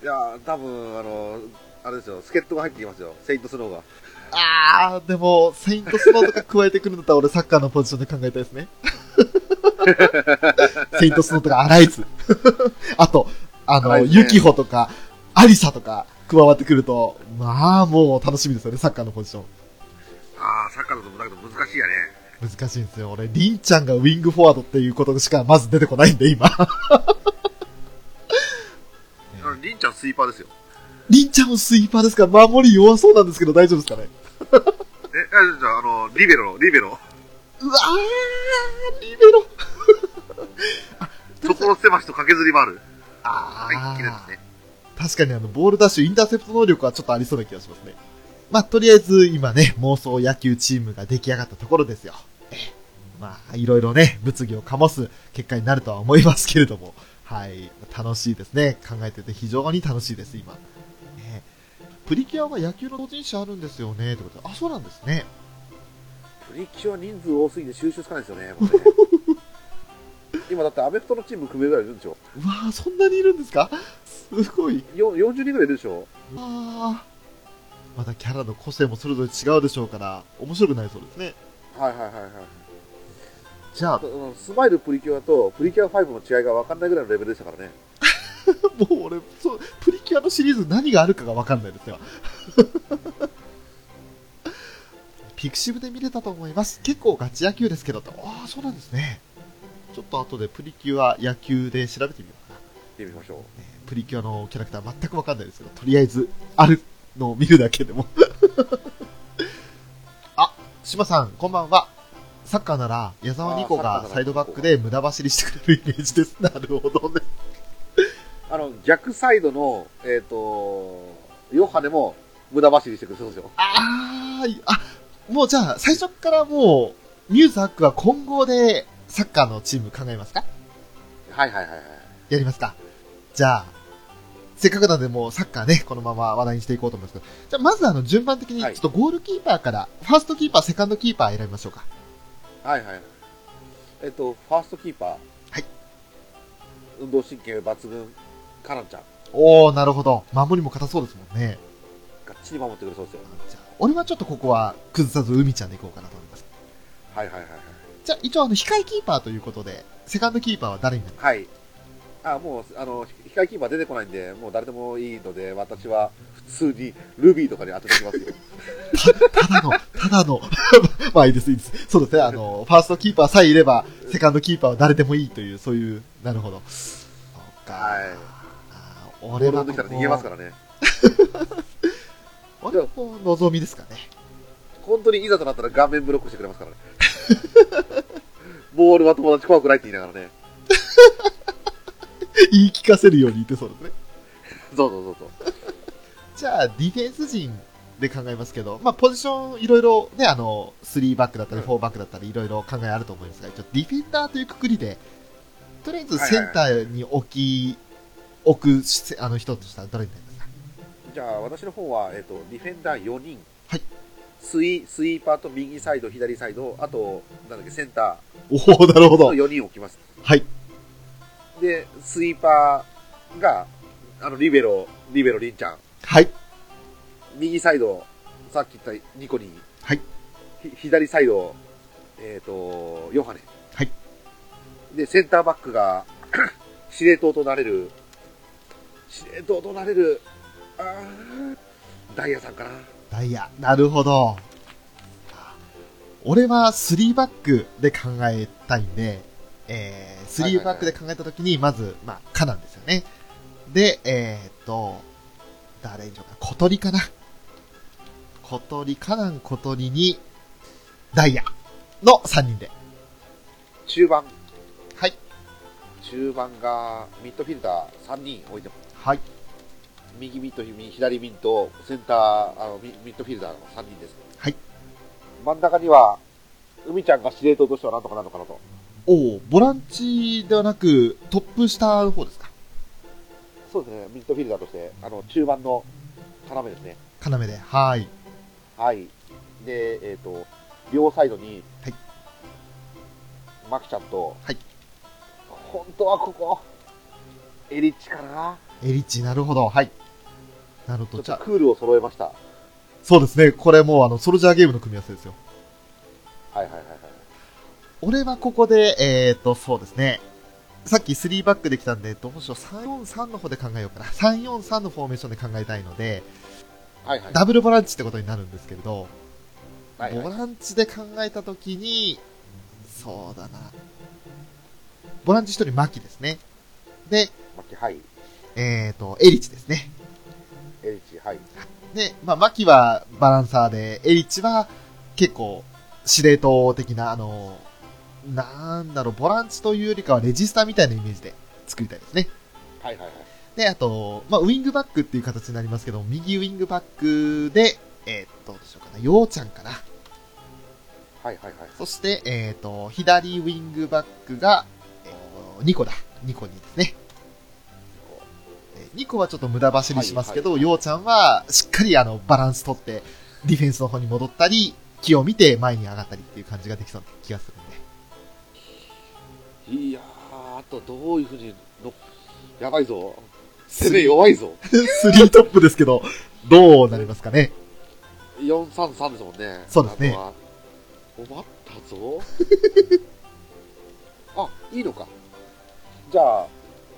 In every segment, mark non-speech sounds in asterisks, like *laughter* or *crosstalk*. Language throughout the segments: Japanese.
いやー、多分あの、あれですよ、助っ人が入ってきますよ、セイントスノーが。あー、でも、セイントスノーとか加えてくるんだったら俺サッカーのポジションで考えたいですね。*laughs* セイントスノーとかアライズ。*laughs* あと、あの、ねユキホとか、アリサとか加わってくると、まあもう楽しみですよね、サッカーのポジション。あー、サッカーだとだけど難しいやね。難しいんですよ。俺、リンちゃんがウィングフォワードっていうことしかまず出てこないんで、今。ちゃんスイーパーですよ。リンちゃんもスイーパーですか？ら、守り弱そうなんですけど大丈夫ですかね？え、あじゃあ、あの、リベロ、リベロ。うわー、リベロ。*laughs* 所狭しと駆けずり回る。あはい、綺麗ですね。確かにあの、ボールダッシュ、インターセプト能力はちょっとありそうな気がしますね。まあ、とりあえず今ね、妄想野球チームが出来上がったところですよ。ええまあ、いろいろね、物議を醸す結果になるとは思いますけれども、はい、楽しいですね。考えてて非常に楽しいです、今。ねプリキュアは野球の同人誌あるんですよね、ってことで。あ、そうなんですね。プリキュア人数多すぎて収集つかないですよね、もうね *laughs* 今だってアメフトのチーム組めるぐらいいるんでしょ。うわー、そんなにいるんですか？すごい。よ40人ぐらいいるでしょ。あーまたキャラの個性もそれぞれ違うでしょうから、面白くなりそうですね。はいはいはいはい。じゃあスマイルプリキュアとプリキュア5の違いが分かんないぐらいのレベルでしたからね。*laughs* もう俺、そう、プリキュアのシリーズ何があるかがわかんないですよ。*laughs* ピクシブで見れたと思います。結構ガチ野球ですけどと。ああ、そうなんですね。ちょっと後でプリキュア野球で調べてみようかな。見てみましょう。えープリキュアのキャラクター全くわかんないですけど、とりあえず、あるのを見るだけでも。*laughs* あ、島さん、こんばんは。サッカーなら、矢沢ニコがサイドバックで無駄走りしてくれるイメージです。*laughs* なるほどね。あの、逆サイドの、えっ、と、ヨハネも無駄走りしてくるそうですよ。あーあ、もうじゃあ、最初からもう、ミューズアックは混合でサッカーのチーム考えますか？はいはいはいはい。やりますかじゃあ、せっかくなんでもうサッカーね、このまま話題にしていこうと思いますけど、じゃあまずあの順番的にちょはいっとゴールキーパーから、ファーストキーパー、セカンドキーパー選びましょうか。はいはい。えっ、と、ファーストキーパー。はい。運動神経抜群、カナンちゃん。おー、なるほど。守りも硬そうですもんね。がっちり守ってくれそうですよ。じゃあ俺はちょっとここは崩さず海ちゃんでいこうかなと思います。はいはいはいじゃあ一応あの控えキーパーということで、セカンドキーパーは誰になりますはい。はい。あ、もう、あの、控えキーパー出てこないんで、もう誰でもいいので、私は普通にルビーとかに当ててきますよ。ただの、ただの、*laughs* まあいいです、いいです。そうですね、あの、ファーストキーパーさえいれば、セカンドキーパーは誰でもいいという、そういう、なるほど。そうか。はいあ俺はたら逃げますからね。*laughs* 俺はこう、望みですかね。本当にいざとなったら顔面ブロックしてくれますからね。ボールは友達怖くないって言いながらね。*laughs* 言い聞かせるように言ってそうですね。そうそうそうそう。じゃあ、ディフェンス陣で考えますけど、まあ、ポジションいろいろね、あの、3バックだったり、うん4バックだったり、いろいろ考えあると思いますが、一応ディフェンダーというくくりで、とりあえずセンターに置き、置くしあの人としたら誰になりますか？じゃあ、私の方は、えっ、と、ディフェンダー4人。はい。スイスイーパーと右サイド、左サイド、あと、なんだっけ、センタおおなるほど。4人置きます。はい。で、スイーパーが、あの、リベロ、リベロリンちゃん。はい。右サイド、さっき言ったニコニー。はい。ひ左サイド、えっ、と、ヨハネ。はい。で、センターバックが、*clears throat* 司令塔となれる、司令塔となれる、あーダイヤさんかな。ダイヤ。なるほど。俺は3バックで考えたいんで、えー、3バックで考えたときに、まず、まあ、カなんですよね。で、えーっと、誰にしようかな。小鳥かな。小鳥、カナン小鳥に、ダイヤの3人で。中盤。はい。中盤が、ミッドフィルダー3人置いてます。はい。右ミッド、右左ミッド、センター、あのミミッドフィルダーの3人です。はい。真ん中には、海ちゃんが司令塔としてはなんとかなるのかなと。おおボランチではなく、トップ下の方ですか？そうですね、ミッドフィルダーとして、あの、中盤の要ですね。要で。はい。はい。で、えっ、と、両サイドに、はい。マキちゃんと、はい。本当はここ、エリッチかな？エリッチ、なるほど。はい。なるほど。じゃクールを揃えました。はそうですね。これもうあの、ソルジャーゲームの組み合わせですよ。いはいはいはい。俺はここで、えーと、そうですね。さっき3バックできたんで、どうしよう。343の方で考えようかな。343のフォーメーションで考えたいので、はいはい。ダブルボランチってことになるんですけれど、はいはいボランチで考えたときに、そうだな。ボランチ1人、マキですね。で、マキ、はい。えーと、エリチですね。エリチ、はい。で、まあ、マキはバランサーで、エリチは結構司令塔的な、あの、なんだろう、ボランチというよりかはレジスタみたいなイメージで作りたいですね。はいはいはい。で、あと、まあ、ウィングバックっていう形になりますけど、右ウィングバックで、えーっと、どうでしょうかな、ヨウちゃんかな。はいはいはい。そして、えーっと、左ウィングバックが、えー、ニコだ。ニコにですね。えーニコはちょっと無駄走りしますけど、はいヨウちゃんはしっかりあの、バランス取って、ディフェンスの方に戻ったり、気を見て前に上がったりっていう感じができそうな気がする。いやー、あとどういうふうにの、やばいぞ。攻め弱いぞ。3トップですけど、どうなりますかね？433ですもんね。そうですね。困ったぞ。*laughs* あ、いいのか。じゃあ、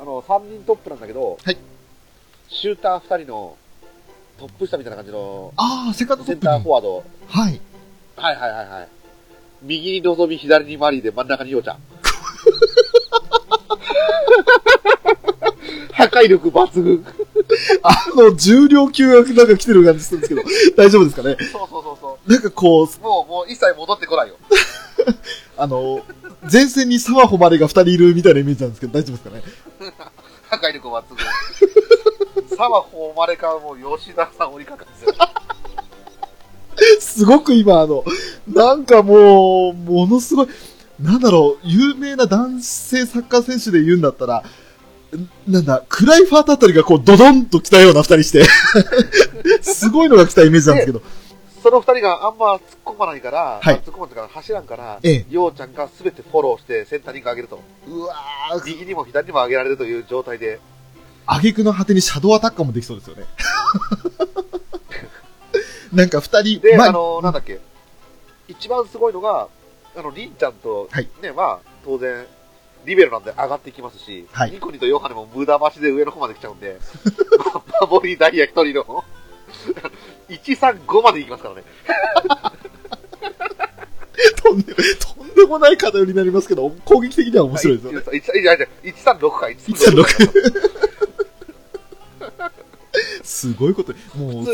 あの、3人トップなんだけど、はいシューター2人のトップ下みたいな感じのああ、セカンドトセンター。フォワード。はい。はいはいはいはい。右に望み、左にマリーで真ん中にヨウちゃん。破壊力抜群。あの、重量級がなんか来てる感じするんですけど、大丈夫ですかね？そうそうそうそなんかこう、う。もう、もう一切戻ってこないよ。あの、前線に沢誉が二人いるみたいなイメージなんですけど、大丈夫ですかね？破壊力抜群。沢誉れかもう吉田さん折りかかってる。すごく今あの、なんかもう、ものすごい、なんだろう、有名な男性サッカー選手で言うんだったら、んなんだ、クライファートあたりがこう、ドドンと来たような二人して、*laughs* すごいのが来たイメージなんですけど、その二人があんま突っ込まないから、はい。突っ込まないから走らんから、ええ。ようちゃんが全てフォローしてセンタリング上げると。うわー、右にも左にも上げられるという状態で、挙句の果てにシャドウアタッカーもできそうですよね。*laughs* なんか二人、で、まあの、なんだっけ、一番すごいのが、あの、りんちゃんと、はいね、まあ、当然、リベロなんで上がっていきますし、はいニコニとヨハネも無駄走で上の方まで来ちゃうんで、*laughs* 守りダイヤ一人の、*laughs* 135まで行きますからね。*laughs* とんで、とんでもない偏りになりますけど、攻撃的には面白いですよね。1いやいや136か、1.6。すごいこと、もう、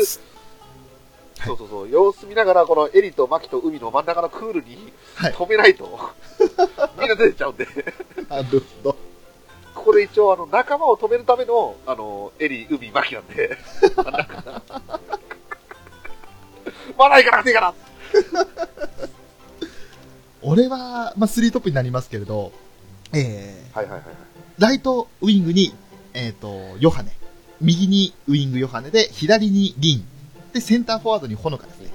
そうそうそう、様子見ながら、このエリとマキと海の真ん中のクールにはい止めないと、*laughs* みんな出てっちゃうんで、*laughs* なるほど。ここで一応、あの、仲間を止めるための、あの、エリ、海、マキなんで、*laughs* 真ん中まだいかなくていいかな俺は、まあ、3トップになりますけれど、えー、はいはいはいはい。ライトウィングに、えっ、と、ヨハネ。右にウィングヨハネで、左にリン。で、センターフォワードにホノカですね。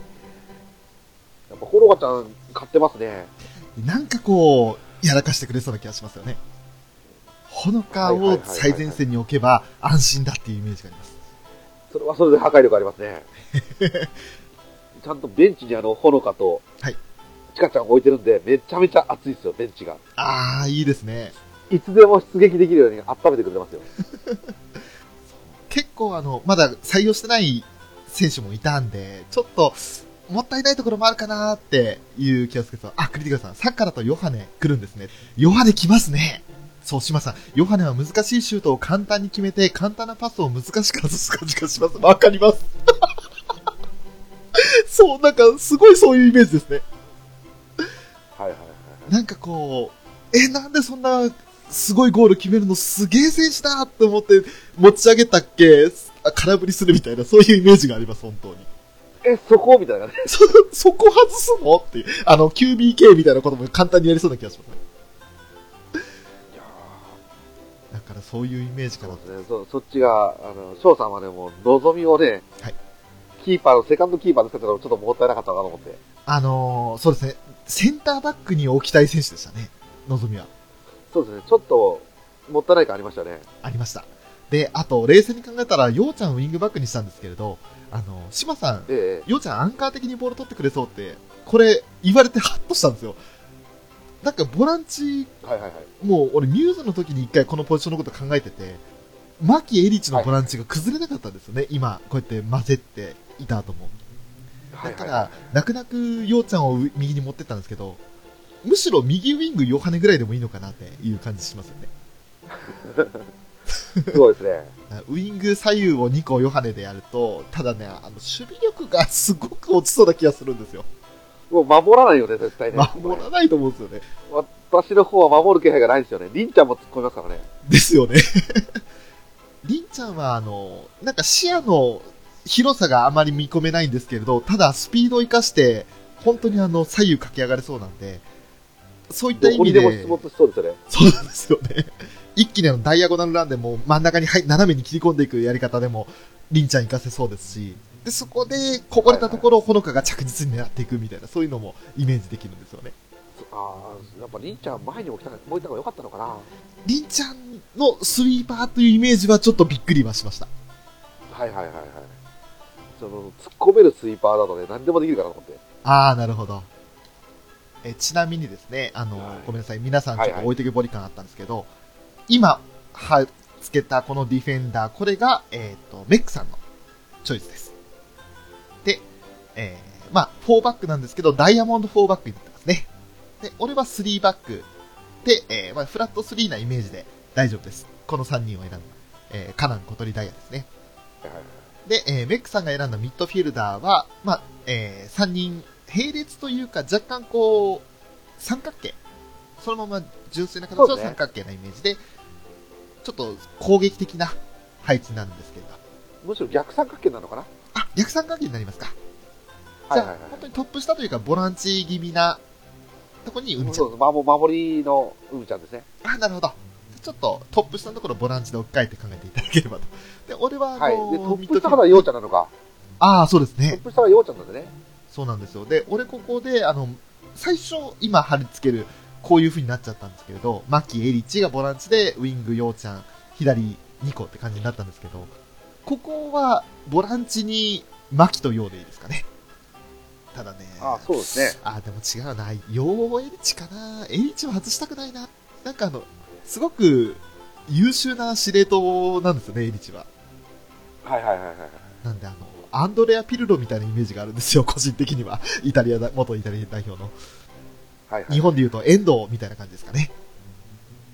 やっぱ、ホロガちゃん、買ってますね。なんかこう、やらかしてくれそうな気がしますよね。ホノカを最前線に置けば安心だっていうイメージがあります。それはそれで破壊力ありますね。*laughs* ちゃんとベンチにあの、ほのかと、はい。チカちゃん置いてるんで、めちゃめちゃ熱いですよ、ベンチが。あー、いいですね。いつでも出撃できるように温めてくれてますよ。*laughs* 結構あの、まだ採用してない選手もいたんで、ちょっと、もったいないところもあるかなーっていう気がするけど、あ、クリティカルさん、サッカーだとヨハネ来るんですね。ヨハネ来ますね。そう、島さん、ヨハネは難しいシュートを簡単に決めて、簡単なパスを難しく外す感じがします。わかります。*laughs* そう、なんか、すごいそういうイメージですね。はいはいはいはい。なんかこう、え、なんでそんな、すごいゴール決めるのすげえ選手だって思って持ち上げたっけ？あ空振りするみたいな、そういうイメージがあります、本当に。え、そこ？みたいなね。*laughs* そ、そこ外すの？っていう。あの、QBK みたいなことも簡単にやりそうな気がしますね。いやだからそういうイメージかなそう。ですね。そ、そっちが、あの、翔さんはね、もう、望みをね、はいキーパーの、セカンドキーパーの方がちょっともったいなかったかなと思って。あのー、そうですね。センターバックに置きたい選手でしたね。望みは。そうですね。ちょっと、もったいない感ありましたね。ありました。で、あと、冷静に考えたら、ようちゃんをウィングバックにしたんですけれど、あの、島さん、ええようちゃんアンカー的にボール取ってくれそうって、これ、言われてハッとしたんですよ。なんか、ボランチ、はいはいはい。もう、俺、ミューズの時に一回このポジションのこと考えてて、マキエリチのボランチが崩れなかったんですよね、今、こうやって混ぜていた後も。だから、泣く泣くようちゃんを右に持ってったんですけど、むしろ右ウィングヨハネぐらいでもいいのかなっていう感じしますよね。*laughs* そうですね。ウィング左右を2個ヨハネでやると、ただね、あの、守備力がすごく落ちそうな気がするんですよ。もう守らないよね、絶対ね。守らないと思うんですよね。私の方は守る気配がないんですよね。りんちゃんも突っ込みますからね。ですよね。*laughs* りんちゃんは、あの、なんか視野の広さがあまり見込めないんですけれど、ただスピードを生かして、本当にあの、左右駆け上がれそうなんで、そういったどこに意味で、でも出没しそうですよね。そうなんですよね。一気にあのダイアゴナルランでも真ん中にはい斜めに切り込んでいくやり方でも、りんちゃん活かせそうですし、で、そこでこぼれたところをほのかが着実に狙っていくみたいな、そういうのもイメージできるんですよね。ああ、やっぱりんちゃん前に置きたか置いた方が良かったのかな。りんちゃんのスイーパーというイメージはちょっとびっくりはしました。はいはいはいはい。その、突っ込めるスイーパーだとね、何でもできるかなと思って。ああ、なるほど。えちなみにですね、あの、はいごめんなさい、皆さんちょっはいはいと置いてけぼり感あったんですけど、今、は、つけたこのディフェンダー、これが、えっ、と、メックさんのチョイスです。で、えー、まあ、4バックなんですけど、ダイヤモンド4バックになってますね。で、俺は3バックで、えー、まあ、フラット3なイメージで大丈夫です。この3人を選んだ。えー、カナン、小鳥ダイヤですね。で、えーメックさんが選んだミッドフィルダーは、まあ、えー、3人、並列というか、若干こう、三角形。そのまま純粋な形の三角形なイメージで、ちょっと攻撃的な配置なんですけれど。むしろ逆三角形なのかな？あ、逆三角形になりますか。はいはいはいじゃあ、本当にトップ下というか、ボランチ気味なとこに海ちゃん。そう守守りの海ちゃんですね。あ、なるほど。ちょっとトップ下のところボランチで置き換えて考えていただければと。*laughs* で、俺ははい。で、トップ下がようちゃんなのか？ああ、そうですねトッ。プ下がようちゃんなんでね。そうなんですよ。で、俺ここで、あの、最初、今貼り付ける、こういう風になっちゃったんですけれど、マキエリチがボランチで、ウィング、ヨウちゃん、左、ニコって感じになったんですけど、ここは、ボランチに、マキとヨウでいいですかね。*laughs* ただね、ああ、そうですね。あ、でも違うな。ヨウエリチかな。エリチは外したくないな。なんかあの、すごく、優秀な司令塔なんですよね、エリチは。はいはいはいはい。なんであの、アンドレア・ピルロみたいなイメージがあるんですよ、個人的には。イタリアだ、元イタリア代表の。はいはい。日本で言うと遠藤みたいな感じですかね。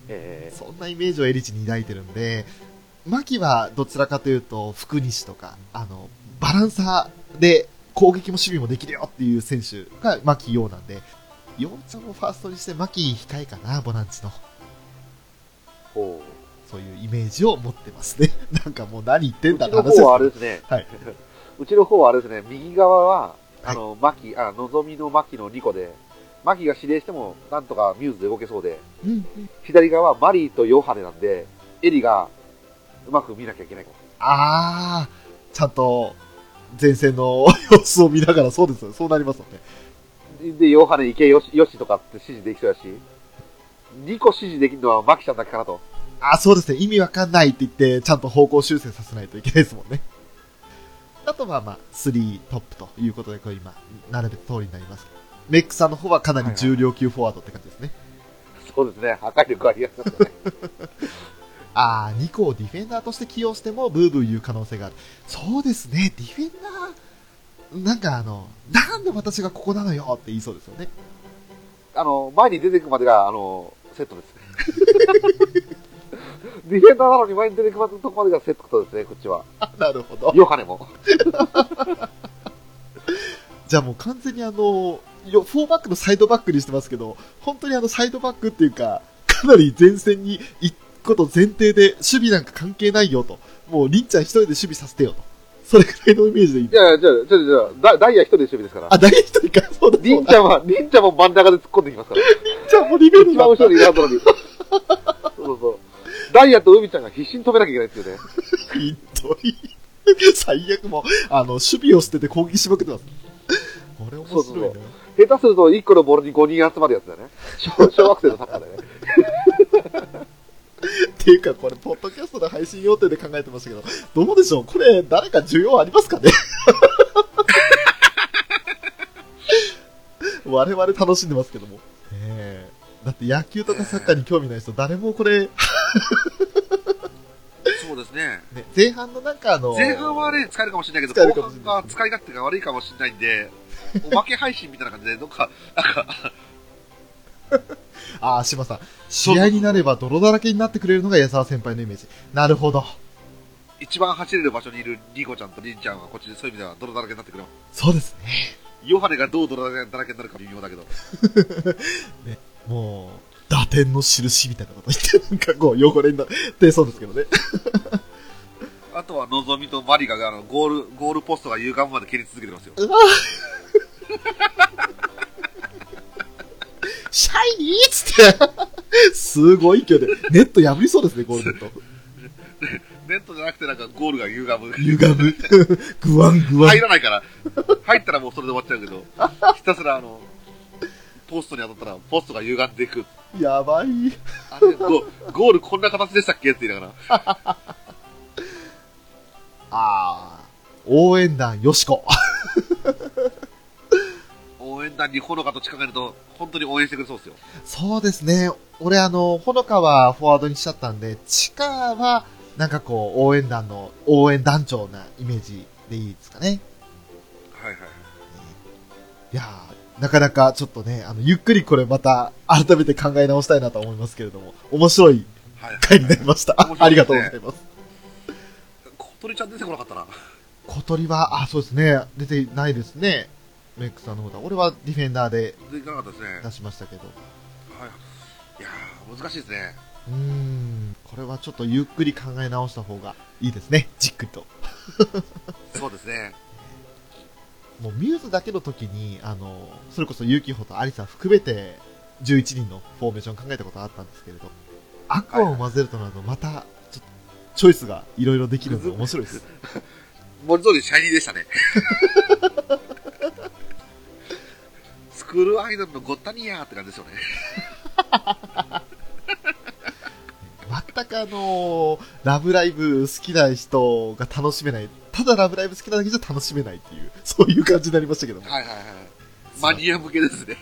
えそんなイメージをエリチに抱いてるんで、牧はどちらかというと、福西とか、あの、バランサーで攻撃も守備もできるよっていう選手が牧陽なんで、陽ちゃんをファーストにして牧控えかな、ボランチの。ー、ほそういうイメージを持ってますね。*laughs* なんかもう何言ってう。うちんだって話ですの方はあれけですね。はい。*laughs* うちの方はあれですね。右側は、はいあの、マキ、あ、のぞみのマキの2個で、マキが指令しても、なんとかミューズで動けそうで、ど。うんうん。左側はマリーとヨハネなんで、エリがうまく見なきゃいけない。あー、ちゃんと前線の様子を見ながら、そうですよ。そうなりますよね。で、ヨハネ行けよし、よしとかって指示できそうやし、2個指示できるのはマキちゃんだけかなと。あ、そうですね。意味わかんないって言って、ちゃんと方向修正させないといけないですもんね。あとは、まあ、3トップということで、これ今、並べた通りになります。メックさんの方はかなり重量級フォワードって感じですね。そうですね。破壊力ありやすね。*laughs* あー、2個をディフェンダーとして起用しても、ブーブー言う可能性がある。そうですね。ディフェンダー、なんかあの、なんで私がここなのよって言いそうですよね。あの、前に出てくまでが、あの、セットですね。*laughs* ディフェンダーなのに前に出てくまでのとこまでがセットですね、こっちは。あ、なるほど。ヨハネも。*laughs* じゃあもう完全にあの、よ4バックのサイドバックにしてますけど、本当にあのサイドバックっていうか、かなり前線に行くこと前提で、守備なんか関係ないよと。もう、りんちゃん一人で守備させてよと。それくらいのイメージでいいい。やいや、じゃあ、じゃあ、じゃあ、ダダイヤ一人で守備ですから。あ、誰一人か。そうだ、そうだ。リンちゃんは、リンちゃんも真ん中で突っ込んできますから。りんちゃんもリベルだ一番後ろにいるはずなのに。そうそう。ダイヤと海ちゃんが必死に止めなきゃいけないっていうね。ひどい。最悪もう、あの、守備を捨てて攻撃しまくってます。これ面白いな。そうそう下手すると1個のボールに5人集まるやつだよね。小小学生のサッカーだよね。っていうか、これ、ポッドキャストで配信予定で考えてましたけど、どうでしょう？これ、誰か需要ありますかね？*laughs* 我々楽しんでますけども。ええだって野球とかサッカーに興味ない人、誰もこれ、そうですね。ね、前半のなんかあの、前半はね、使えるかもしれないけど、後半が使い勝手が悪いかもしれないんで、おまけ配信みたいな感じで、どっか、なんか、*laughs* ああ、島さん。試合になれば泥だらけになってくれるのが矢沢先輩のイメージ。なるほど。一番走れる場所にいるリコちゃんとリンちゃんはこっちでそういう意味では泥だらけになってくれよ。そうですね。ヨハネがどう泥だらけになるか微妙だけど。*laughs* もう、打点の印みたいなこと言って、なんかこう、汚れになってそうですけどね。*laughs* あとは、のぞみとマリカが、あの、ゴール、ゴールポストが歪むまで蹴り続けてますよ。*laughs* シャイニーっつって、すごい勢いで、ネット破りそうですね、ゴールネット。ネットじゃなくてなんかゴールが歪む。歪む。*laughs* グワングワン入。らないから。入ったらもうそれで終わっちゃうけど、ひたすらあの、ポストに当たったら、ポストが歪んでいく。やばい。あれ、ゴゴールこんな形でしたっけって言いながら。*laughs* あー、応援団よしこ。応援団にほのかと近がると、本当に応援してくれそうですよ。そうですね。俺あの、ほのかはフォワードにしちゃったんで、チカは、なんかこう、応援団の、応援団長なイメージでいいですかね。はいはい。いやー、なかなかちょっとね、あの、ゆっくりこれまた、改めて考え直したいなと思いますけれども、面白いはい。回になりました。面白いですねありがとうございます。小鳥ちゃん出てこなかったな。小鳥は、あ、そうですね、出てないですね。メックさんの方だ。俺はディフェンダーで出てこなかったですね。出しましたけど。はい。いやー、難しいですね。うーん、これはちょっとゆっくり考え直した方がいいですね。じっくりと。そうですね。*laughs* もうミューズだけの時に、あの、それこそユキホとアリサ含めて、11人のフォーメーション考えたことあったんですけれど、アクアを混ぜるとなると、また、ちょっと、チョイスがいろいろできるので面白いです。*laughs* 文字通りシャイニーでしたね。*laughs* スクールアイドルのゴッタニヤーって感じですよね。全くあのラブライブ好きな人が楽しめない。ただラブライブ好きなだけじゃ楽しめないっていう、そういう感じになりましたけども。はいはいはい。マニア向けですね。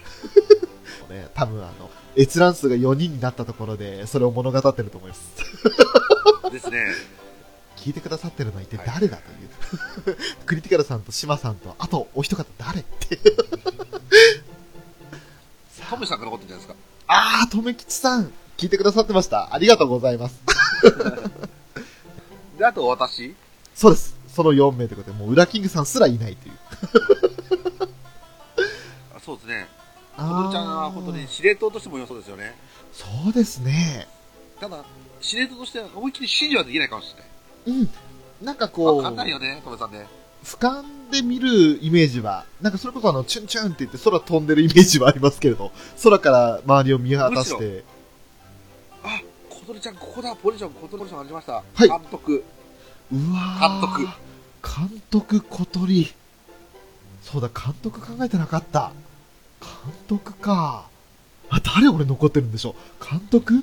*laughs* ね、多分あの、閲覧数が4人になったところで、それを物語ってると思います。ですね。聞いてくださってるのは一体誰だという。*laughs* クリティカルさんとシマさんと、あとお一方誰って。トメさんが残ってるんじゃないですか。あー、とめきちさん、聞いてくださってました。ありがとうございます。*laughs* で、あと私？そうです。その4名ということで、もう、ウラキングさんすらいないという。あそうですね。あ小鳥ちゃんは本当に司令塔としても良さそうですよね。そうですね。ただ、司令塔としては思いっきり指示はできないかもしれない。うん。なんかこう、わかんないよね、トメさんね。俯瞰で見るイメージは、なんかそれこそあの、チュンチュンって言って空飛んでるイメージはありますけれど、空から周りを見渡して、あ、小鳥ちゃん、ここだ、ポジション、小鳥ポジションありました。はい監督。うわー監督。監督小鳥。そうだ、監督考えてなかった。監督か。あ、誰俺残ってるんでしょう。監督？*laughs*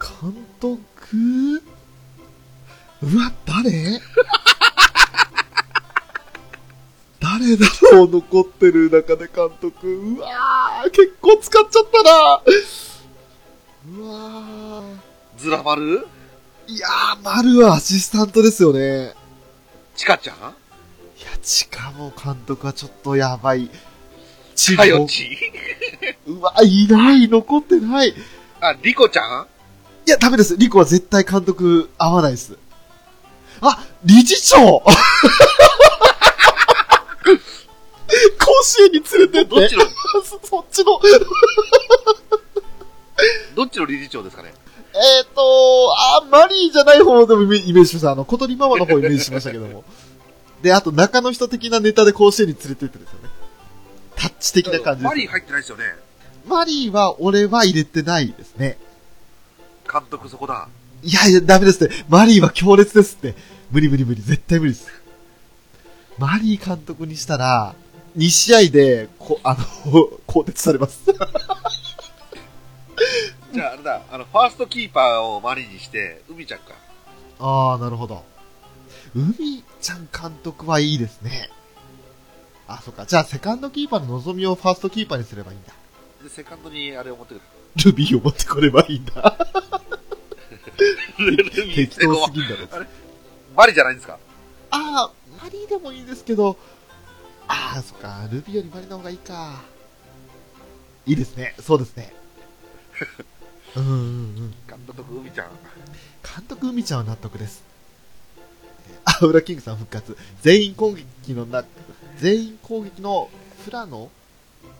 監督？うわ、誰？誰だろう？残ってる中で監督。うわー、結構使っちゃったな。うわー。ズラバルいやー、丸はアシスタントですよね。チカちゃん？いや、チカも監督はちょっとやばい。チかよち？うわ、いない、残ってない。あ、リコちゃん？いや、ダメです。リコは絶対監督合わないです。あ、理事長 *laughs* 甲子園に連れてって。どっちの、*laughs* そそっちの。*laughs* どっちの理事長ですかね？えっ、ー、と、あ、マリーじゃない方でもイメイメージしました。あの、小鳥ママの方イメージしましたけども。で、あと中の人的なネタで甲子園に連れてってですよね。タッチ的な感じです。マリー入ってないですよね。マリーは俺は入れてないですね。監督そこだ。いやいや、ダメですって。マリーは強烈ですって。無理無理無理。絶対無理です。マリー監督にしたら、2試合で、こ、あの、*laughs* 更迭されます。*laughs* じゃあ、あれだ、あの、ファーストキーパーをマリにして、海ちゃんか。ああ、なるほど。海ちゃん監督はいいですね。あ、そっか。じゃあ、セカンドキーパーの望みをファーストキーパーにすればいいんだ。で、セカンドにあれを持ってくルビーを持ってこればいいんだ。*laughs* る。適当すぎんだろ。マリじゃないんですか？ああ、マリーでもいいですけど、ああ、そっか。ルビーよりマリの方がいいか。いいですね。そうですね。*laughs* うんうんうん。監督、海ちゃん。監督海ちゃんは納得です。あ、裏キングさん復活。全員攻撃のな、全員攻撃のフラの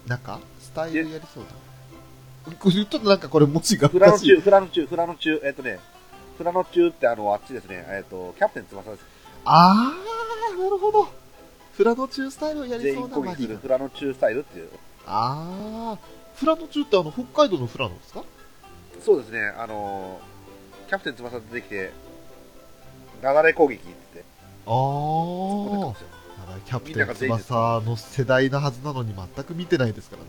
中？スタイルやりそうだ。これちょっとなんかこれ文字が。フラノ中、フラノ中、フラノ中、えっ、とね、フラノ中ってあの、あっちですね、えっ、と、キャプテン翼です。あー、なるほど。フラノ中スタイルをやりそうなマリが。フラノ中スタイルっていう。あー、フラノ中ってあの、北海道のフラノですか？そうですね、あのー、キャプテン翼出てきて、流れ攻撃って言って、あーこうやってたんです。よ。やばいキャプテン翼の世代なはずなのに全く見てないですからね。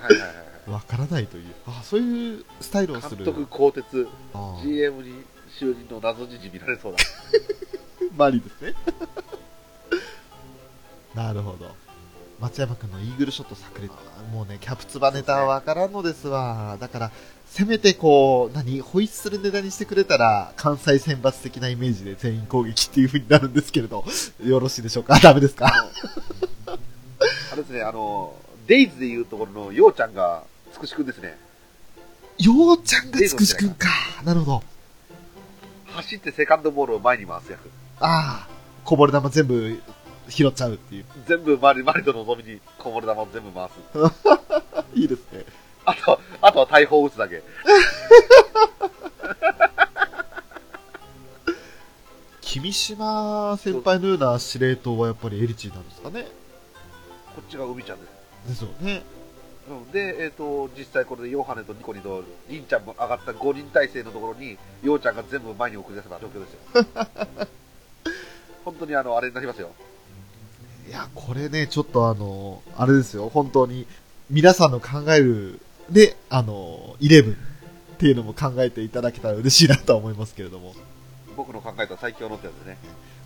はいはいはいはい。わからないという。あ、そういうスタイルをする。監督更迭、あー GM に就任の謎じじ見られそうだ。*laughs* マリですね。なるほど。松山君のイーグルショット炸裂。もうね、キャプツバネタはわからんのですわ。だから、せめてこう、何、ホイッスルネタにしてくれたら、関西選抜的なイメージで全員攻撃っていう風になるんですけれど、よろしいでしょうか？ダメですか？あれですね、あの、デイズでいうところのようちゃんが、つくしくんですね。ようちゃんがつくしくんか。なるほど。走ってセカンドボールを前に回す役。ああ、こぼれ球全部拾っちゃうっていう。全部マリ、マリとのぞみにこぼれ球を全部回す。*laughs* いいですね。あと、あとは大砲を打つだけ。*laughs* 君島先輩のような司令塔はやっぱりエリチなんですかね。こっちが海ちゃんです。ですよね。うんで、えっ、と、実際これでヨハネとニコニと、リンちゃんも上がった5人体制のところに、ヨウちゃんが全部前に送り出せた状況ですよ。*laughs* 本当にあの、あれになりますよ。いや、これね、ちょっとあの、あれですよ、本当に、皆さんの考える、で、あの、イレブンっていうのも考えていただけたら嬉しいなとは思いますけれども。僕の考えた最強のってやつでね。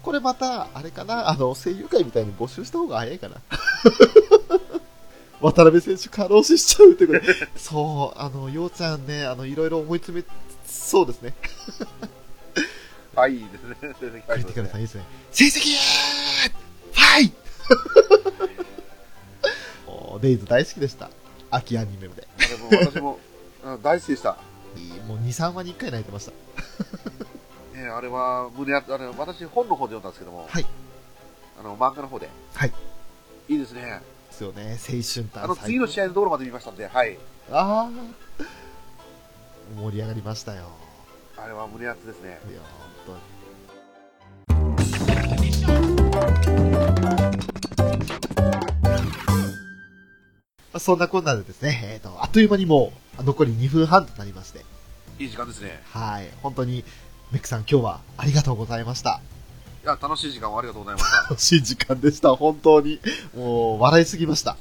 これまた、あれかな、あの、声優会みたいに募集した方が早いかな？*laughs* 渡辺選手過労死しちゃうってことで。そう、あの、ようちゃんね、あの、いろいろ思い詰め、そうですね。*laughs* はい、いいですね。成績クはいリティカルさんいいですね。成績ファイもう *laughs* デイズ大好きでした。秋アニメで。でも私も、*laughs* うん大好きでした。もう2、3話に1回泣いてました。*laughs* ね、あれは、胸ああの、私本の方で読んだんですけども、はい。あの、漫画の方で。はい。いいですね。ですよね、青春あの、次の試合のところまで見ましたんで、はい。ああ。盛り上がりましたよ。あれは胸熱ですね。いや、本当に。あそんなこんなでですね、えっ、と、あっという間にもう残り2分半となりまして、いい時間ですね。はい、本当に、メックさん今日はありがとうございました。いや、楽しい時間をありがとうございました。楽しい時間でした、本当に。もう、笑いすぎました。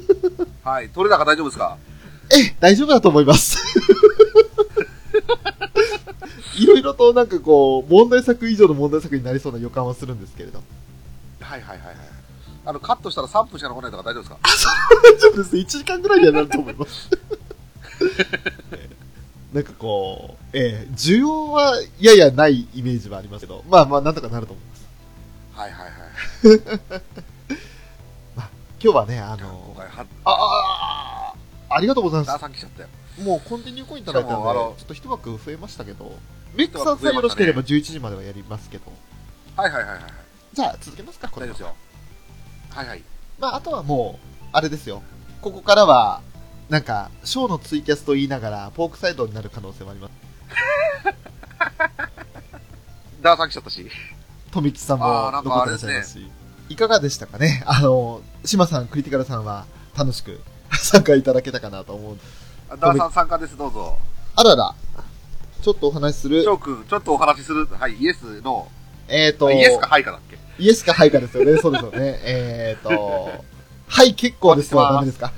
*laughs* はい。取れ高大丈夫ですか？え、大丈夫だと思います。*laughs* いろいろとなんかこう、問題作以上の問題作になりそうな予感はするんですけれど。はいはいはいはい。あの、カットしたら3分しか残らないとか大丈夫ですか？大丈夫です。1時間ぐらいにはなると思います。*laughs* なんかこう、ええ需要はややないイメージはありますけど、まあまあなんとかなると思います。はいはいはい。*laughs* 今日はね、あ今の、回は、あああありがとうございまダーさん来ちゃったよ。す。もうコンティニューコインいただいたんで、しかもあのちょっと一枠増えましたけど、メックさんさえよろしければ11時まではやりますけど、はいはいはいはい。じゃあ続けますか、こ大丈夫ですよ。はいはい。まあ、あとはもう、あれですよ。ここからは、なんか、ショーのツイキャスと言いながら、ポークサイドになる可能性もあります。*laughs* ダーさん来ちゃったし。富吉さんも残ってらっしゃいますし。いかがでしたかね？*laughs* あの、島さん、クリティカルさんは楽しく *laughs* 参加いただけたかなと思う。ダーさん参加です、どうぞ。あらら、ちょっとお話しする翔。くん、ちょっとお話しする。はい、イエスの、えっ、ー、と、イエスかはいかだっけ？イエスかはいかですよね。そうですよね。*laughs* えっ、ー、と、はい、結構ですはダメですか？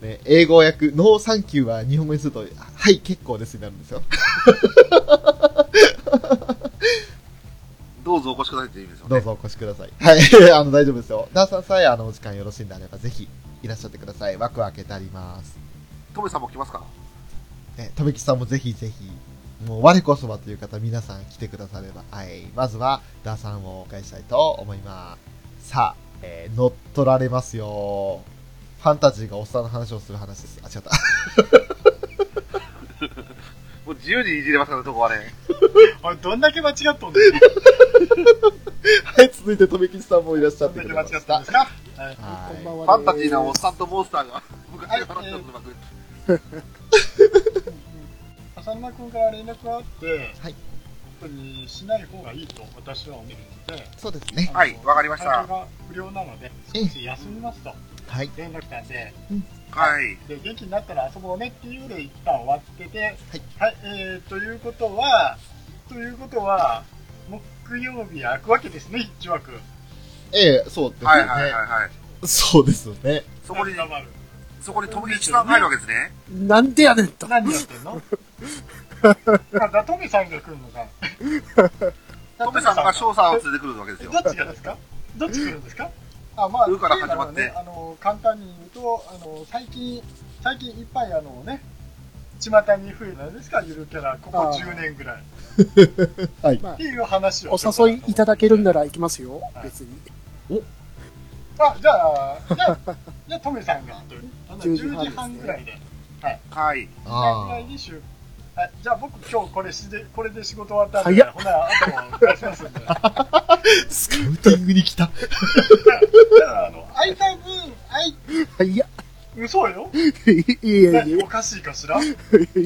ね *laughs* ね、英語訳、ノーサンキューは日本語にすると、はい、結構ですになるんですよ。*laughs* どうぞお越しくださいっていう意味ですよね。どうぞお越しください。はい、あの、大丈夫ですよ。ダーさんさえ、あの、お時間よろしいんであれば、ぜひ、いらっしゃってください。枠を開けてあります。トメさんも来ますか？ね、とめきさんもぜひぜひ、もう、我こそはという方、皆さん来てくだされば、はい。まずは、ダーさんをお迎えしたいと思います。さあ、えー、乗っ取られますよ。ファンタジーがおっさんの話をする話です。あ、違った。*laughs* もう自由にいじれますからね、そこはね。*laughs* おい、どんだけ間違っとんねん。*laughs* はい、続いて、とめきさんもいらっしゃってどんだけ間違くれました。っとんですか？はい。はいこんばんはファンタジーなおっさんとモンスターが昔の話をする番組。浅沼君から連絡があって、はい特にしない方がいいと私は思うので、そうですね。はいわかりましたが不良なので、少し休みますとはい。連絡来たんで、はい。で元気になったら遊ぼうねっていうで一旦終わってて、はい、えー、ということは、ということは、木曜日開くわけですね、一枠。ええそうですね。はいはいはいはい。そうですよね。そこに、頑張る。そこに富吉さんが入るわけですね。なんでやねんと。何やってんの？あだトメさんが来るのか。*laughs* トメさんが翔さんを連れてくるわけですよ。どっちがですか？どっち来るんですか？あ、まあ、うから始まってね、あの、簡単に言うと、あの、最近、最近いっぱいあのね、巷に増えたんですか、ゆるキャラ、ここあー10年ぐらい。*laughs* はい。まあっていう話を。お誘いいただけるんなら行きますよはい、別に。あ、じゃあ、じゃあ、じゃあ、トメさんが、あの10 10時半ぐらいで。はい。ぐあらいに集はい、じゃあ僕今日これしで、これで仕事終わったんで、ほな、あとも返しますんで。スカウティングに来た。ら、あの、空いた分、空い、いや、嘘よ。いやいやいやおかしいかしら？いや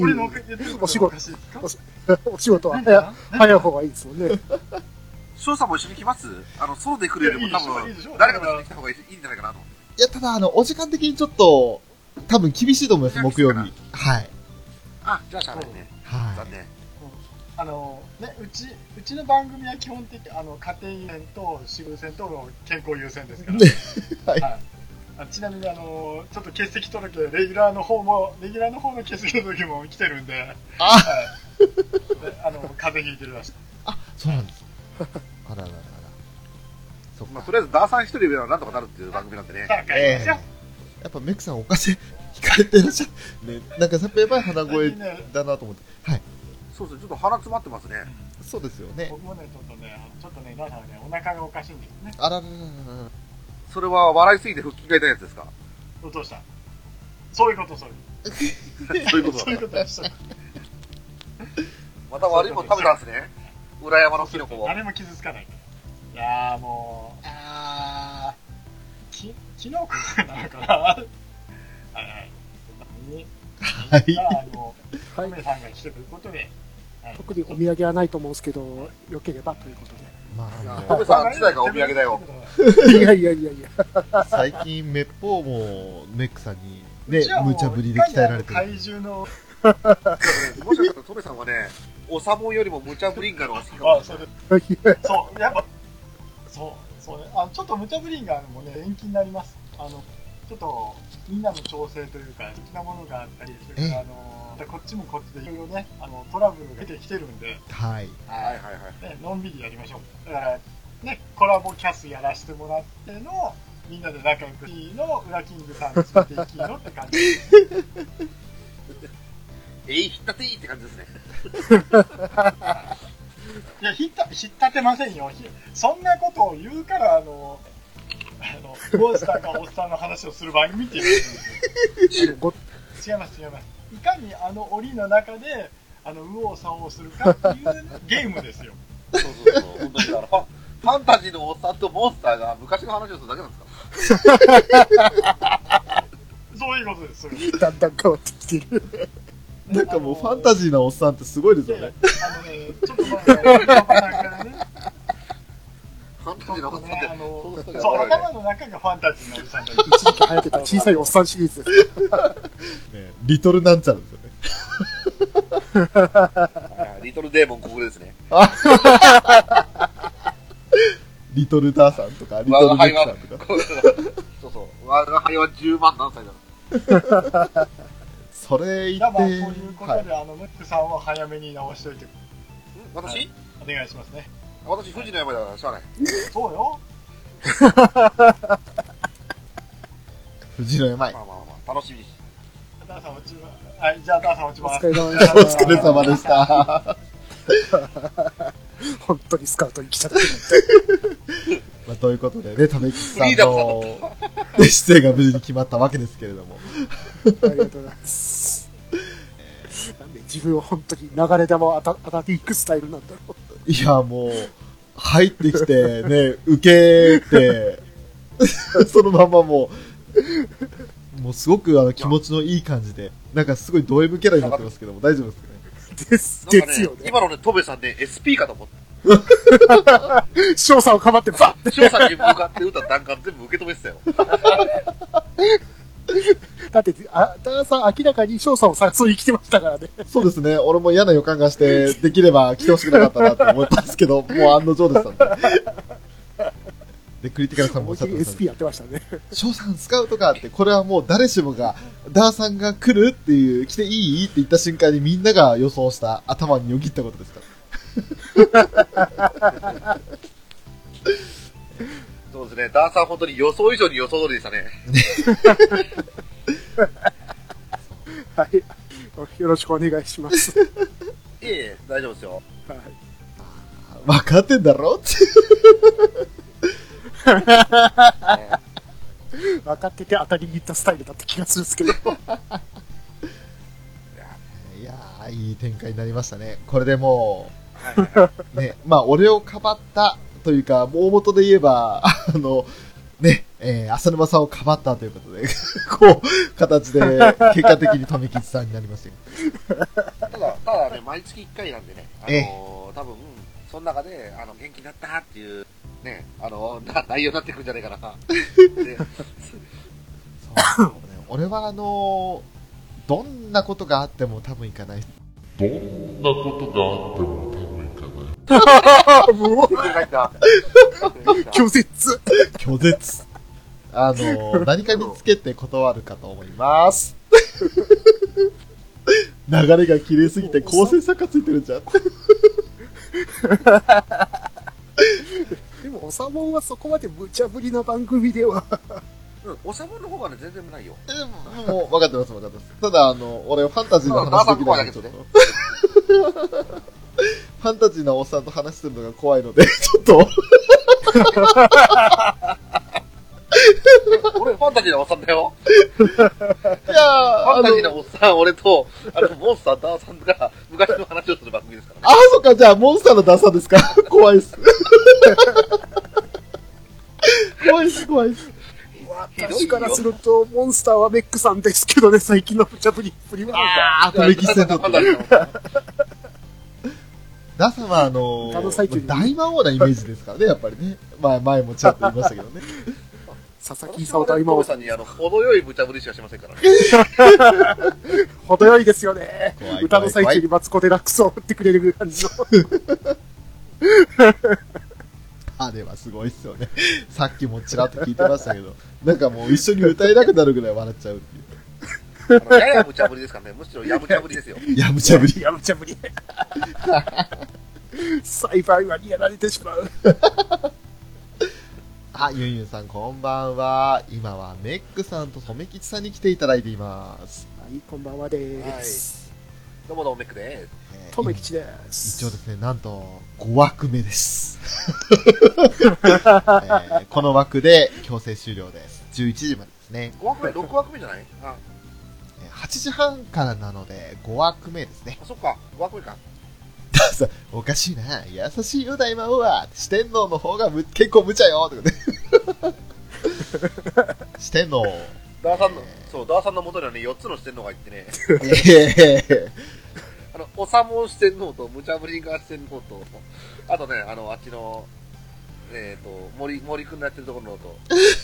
俺の言ってることお仕事。がおかしいですか？お仕事は早早い方がいいですもんね。翔さんも一緒に来ます？あの、ソロで来るよりも多分、誰かと一緒に来た方がいいいいんじゃないかなと。いや、ただ、あの、お時間的にちょっと、多分厳しいと思います、木曜日。はい。あ、じゃあしゃあないね。は残念。あのね、うちうちの番組は基本的あの家庭面と仕事線との健康優先ですから、ねはいあちなみにあのちょっと欠席届レギュラーの方もレギュラーの方の欠席届も来てるんで、はい、あであの風邪ひいてるらしいあ、そうなんです。あらららら。そっまあ、か。とりあえず、ダーさん一人ではなんとかなるっていう番組なんでね。ええすよやっぱメックさんおかしい、惹かれてらっしゃる。ね、なんかやっぱやばい鼻声だなと思って。はい。そうですね、ちょっと鼻詰まってますね。そうですよね。僕もねちょっとねあのちょっとねだからねお腹がおかしいんですねあららららら。それは笑いすぎて腹筋が痛いやつですか？どうした？そういうことそういう *laughs* そういうことそういうことでしたまた悪いもん食べたんですね。裏山のキノコを。誰も傷つかないいやーもうあーきキノコなのかなはいはいはいさんが来てくることで、はい特にお土産はないと思うんですけど、良ければということまあ、あトメさん自体がお土産だよ。で。いやいやいやいや。の、最近、めっぽうも、メックさんに、ね無茶ぶりで鍛えられてる。怪獣のもしかしたらトメさんはね、おさもんよりも無茶ぶりんがのが好きかもあしれない。そうやっぱそうそうねあのちょっと無茶ぶりんがもね延期になりますあのちょっとみんなの調整というか的なものがあったりそれからあのこっちもこっちでいろいろねあのトラブルが出てきてるんではい。はいはいはい。ね、のんびりやりましょう。だから、ね、コラボキャスやらせてもらっての、みんなで仲良くいいの、裏キングさんに連れて行きのって感じ。えい、ひったていいって感じですね。*laughs* いや、ひった、ひったてませんよ。ひそんなことを言うから、あの、あの、モンスターがおっさんの話をする番組って言うんですよ。ご違います、違います。いかにあの檻の中で、あの、右往左往するかっていうゲームですよ。そうそうそう。本当にだからファン、タジーのおっさんとモンスターが昔の話をするだけなんですか？そういうことです。そういうこだんだん変わってきてる。となんかもう、ファンタジーなおっさんってすごいですよね。あのね、ちょっとまあ、頭の中がね、ファンタジーのおっさんって、あのそう、頭の中がファンタジーのおじさんだ一時期流行ってた小さいおっさんシリーズです。*laughs* ねリトルなんちゃらですよね。*laughs* リトルデーモンここですね。*laughs* リトルダーさんとか、リトルメック我が輩はさんとか。、そうそう。我が輩は10万何歳だろそれじゃあ言って、まあ、そういうことで、はい。あの、ムックさんは早めに直しといて、ん？私、はいお願いしますね。私、富士の山だからしゃあない。そうよ。*laughs* 藤野山いまあ。まあまあ、楽しみにしダーさん落ちまはい、じゃあダーさん落ちおます。疲れ様でしお疲れ様でした。た。本当にスカウトに来ちゃって。*laughs* まあ、ということでね、ためきちさんのね出演が無事に決まったわけですけれども。ありがとうございます。*laughs* なんで自分は本当に流れ弾を当た当たっていくスタイルなんだろう。いや、もう、入ってきて、ね、受けて、そのままもう、もうすごくあの気持ちのいい感じで、なんかすごいド M キャラになってますけども、大丈夫ですかね？です、なんかねですよね。今のね、トベさんね、SP かと思った。翔さんをかばってバッ翔さんに向かって打った弾丸全部受け止めてたよ。*laughs* だって、あ、ダーさん明らかに翔さんを誘いに来てましたからね。そうですね、俺も嫌な予感がして、できれば来てほしくなかったなと思ったんですけど、もう案の定でしたんで。で、クリティカルさんもおっしゃってましたね SP やってましたね。翔さんスカウトかって、これはもう誰しもが、ダーさんが来るっていう、来ていいって言った瞬間にみんなが予想した頭によぎったことですか？ら。*laughs* そうですね、ダーさん本当に予想以上に予想通りでしたね。はい。よろしくお願いします。いえいえ、大丈夫ですよ。はい。分かってんだろ？って。分かってて当たりに行ったスタイルだった気がするんですけど。いやー、いい展開になりましたね。これでもう、ね、まあ、俺をかばったというか、大元で言えば、あの、ね、えー、浅沼さんをかばったということで、*laughs* こう、形で、結果的に富吉さんになりましたよ。ただ、ただね、毎月1回なんでね、あのえー、多分、その中で、あの、元気になったっていう、ね、あの、な内容になってくるんじゃないかな。*laughs* でそうね俺はあのどんなことがあっても多分行かない。どんなことがあってももう、書いた。拒絶。拒絶。あの何かにつけて断るかと思います。流れが綺麗すぎて構成作家ついてるじゃん。でも、おさもんはそこまで無茶ぶりな番組では。うん、おさむの方がね、全然ないよ。でも、もう分かってます、分かってます。ただ、あの、俺ファンタジーの話できないので、ちょっと。ファンタジーなおっさんと話するのが怖いので、*laughs* ちょっと、*laughs* 俺、ファンタジーなおっさんだよ。いやー、ファンタジーなおっさん、俺と、あの、モンスター、ダーさんが昔の話をする番組ですからね。*laughs* あ、そっか、じゃあ、モンスターのダンサーですか怖いっす。怖いっす、怖いっす。私からすると、モンスターはメックさんですけどね、最近の無茶ぶりっぷりは。あー、飛び切ってファンタジーなおっさんダーさんは、あのあの最中に大魔王なイメージですからね、やっぱりね。まあ、前もちらっと言いましたけどね。*laughs* 佐々木勲と今もトムさんに、あの、程よい無茶ぶりしかしませんからね。*laughs* 程よいですよね怖い怖い。歌の最中にマツコ・デラックスを振ってくれる感じの。*laughs* あれはすごいっすよね。さっきもちらっと聞いてましたけど、なんかもう一緒に歌えなくなるぐらい笑っちゃうっていう。あのやや無茶ぶりですからね。むしろや無茶ぶりですよ。いや、無茶ぶり。いや、無茶ぶり。栽培はにやられてしまう。あ、*laughs* ユンユンさんこんばんは。今はメックさんと染吉さんに来ていただいています。はい、こんばんはです。どうもどうもメックです。えーとめきちです。一応ですね、なんと5枠目です。*laughs* えーこの枠で強制終了です。11時までですね。5枠目、6枠目じゃない？あ、えー8時半からなので5枠目ですね。あそっか、5枠目か。*laughs* さおかしいな。優しいよ、大魔王は。四天王の方がむ結構無茶よ。とかね。*laughs* 四天王。ダーさんの、そう、ダーさんの元にはね、4つの四天王がいてね、ええあの、おさも四天王と、無茶ぶりが四天王と、あとね、あの、あっちの、えっ、と、森、森くんのやってるところのと、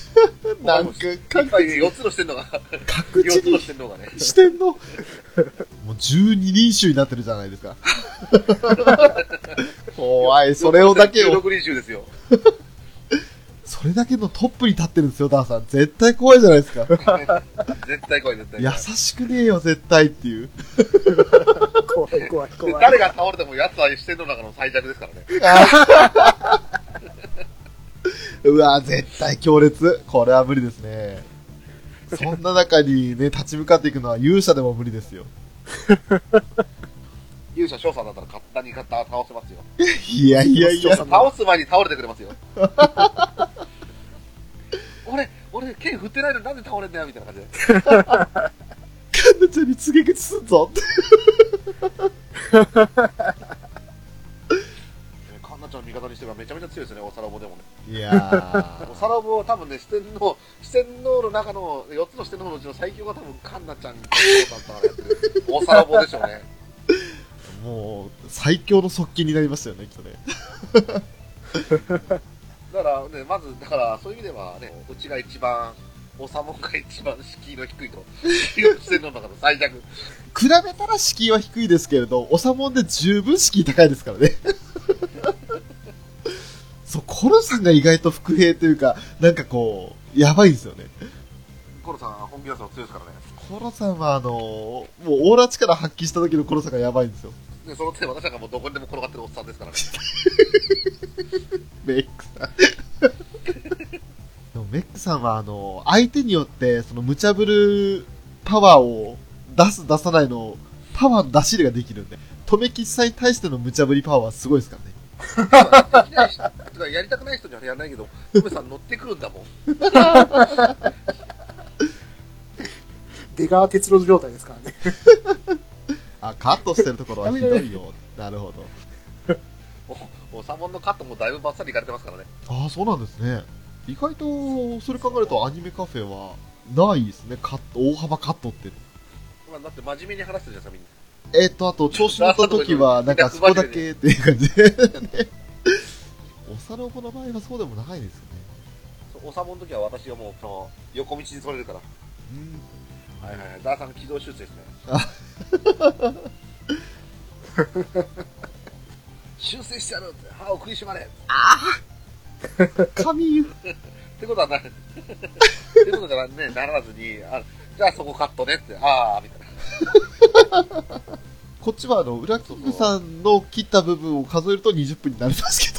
*laughs* なんか、いっぱい4つの四天王が、4つの確実に四天王がね、四天王。もう12人衆になってるじゃないですか。怖い、それをだけを、16人衆ですよ。そそれだけのトップに立ってるんですよ、ダーさん。絶対怖いじゃないですか。絶対怖い、絶対優。しくねえよ、絶対っていう。怖い怖いで怖い。誰が倒れても奴は視線の中の最弱ですからね。*laughs* うわ絶対強烈。これは無理ですね。そんな中にね、立ち向かっていくのは勇者でも無理ですよ。*laughs* 勇者翔さんだったら簡単に倒せますよ。いやいやいや。倒す前に倒れてくれますよ。*laughs* 俺、俺、剣振ってないのになんで倒れんだよみたいな感じで。カンナちゃんに告げ口すんぞって。カンナちゃんの味方にしてはめちゃめちゃ強いですね、おさらぼでもね。いやーおさらぼは多分ね、四天王、*laughs* 四天王の中の、4つの四天王のうちの最強が多分カンナちゃん、とおさらぼでしょうね。もう、最強の側近になりましたよね、きっとね。*laughs* だからね、まず、だから、そういう意味ではね、うちが一番、おさもんが一番敷居の低いと。の中の最弱。*laughs* 比べたら敷居は低いですけれど、おさもんで十分敷居高いですからね。そう、コロさんが意外と伏兵というか、なんかこう、やばいんですよね。コロさん、本気出すの強いですからね。コロさんはあのもうオーラ力発揮した時のコロさんがやばいんですよ。で、その点、私なんかもうどこにでも転がってるおっさんですからね。*laughs* メックさん。でもメックさんはあの相手によってその無茶ぶるパワーを出す出さないの、パワーの出し入れができるんで、止め吉さんに対しての無茶ぶりパワーはすごいですからね。できない人やりたくない人にはやらないけど、梅さん乗ってくるんだもん。出川鉄路状態ですからね。あ、カットしてるところはひどいよ。なるほど。お、おさもんのカットもだいぶバッサリいかれてますからね。ああ、そうなんですね。意外と、それ考えるとアニメカフェはないですね。カット、大幅カットって。まあ、だって真面目に話してるじゃん、みんな。えっ、と、あと、調子乗った時は、なんかそこだけっていう感じで。ねおさろぼの場合はそうでもないですよね。そうおさもの時は私がもう、その、横道にそれるから。うん。はいはいはい。ダーさんの軌道手術ですね。修正してやるって、歯を食いしばれ神湯。ってことはな、ってことじゃね、ならずに、あじゃあそこカットねって、ああ、みたいな。*laughs* こっちはあの、裏キングさんの切った部分を数えると20分になりますけど。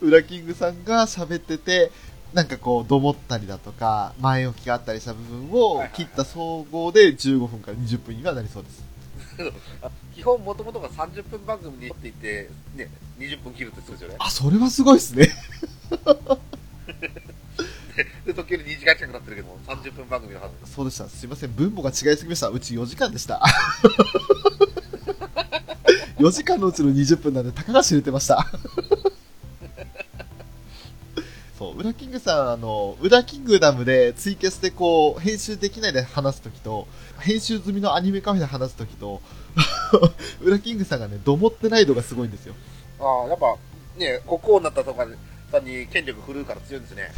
*laughs* 裏キングさんが喋ってて、なんかこう、どもったりだとか、前置きがあったりした部分を切った総合で15分から20分にはなりそうです。*laughs* 基本もともとが30分番組にっていて、ね、20分切るってするんですよね。あ、それはすごいですね。で、時折2時間近くなってるけども、30分番組のはず。そうでした。すいません。分母が違いすぎました。うち4時間でした。*laughs* 4時間のうちの20分なんで、たかが知れてました。*laughs* そう、ウラキングさん、あの、ウラキングダムでツイキャスでこう、編集できないで話すときと、編集済みのアニメカフェで話すときと、*laughs* ウラキングさんがね、どもってない度がすごいんですよ。ああ、やっぱ、ね、国王になったとかさんに権力振るうから強いんですね。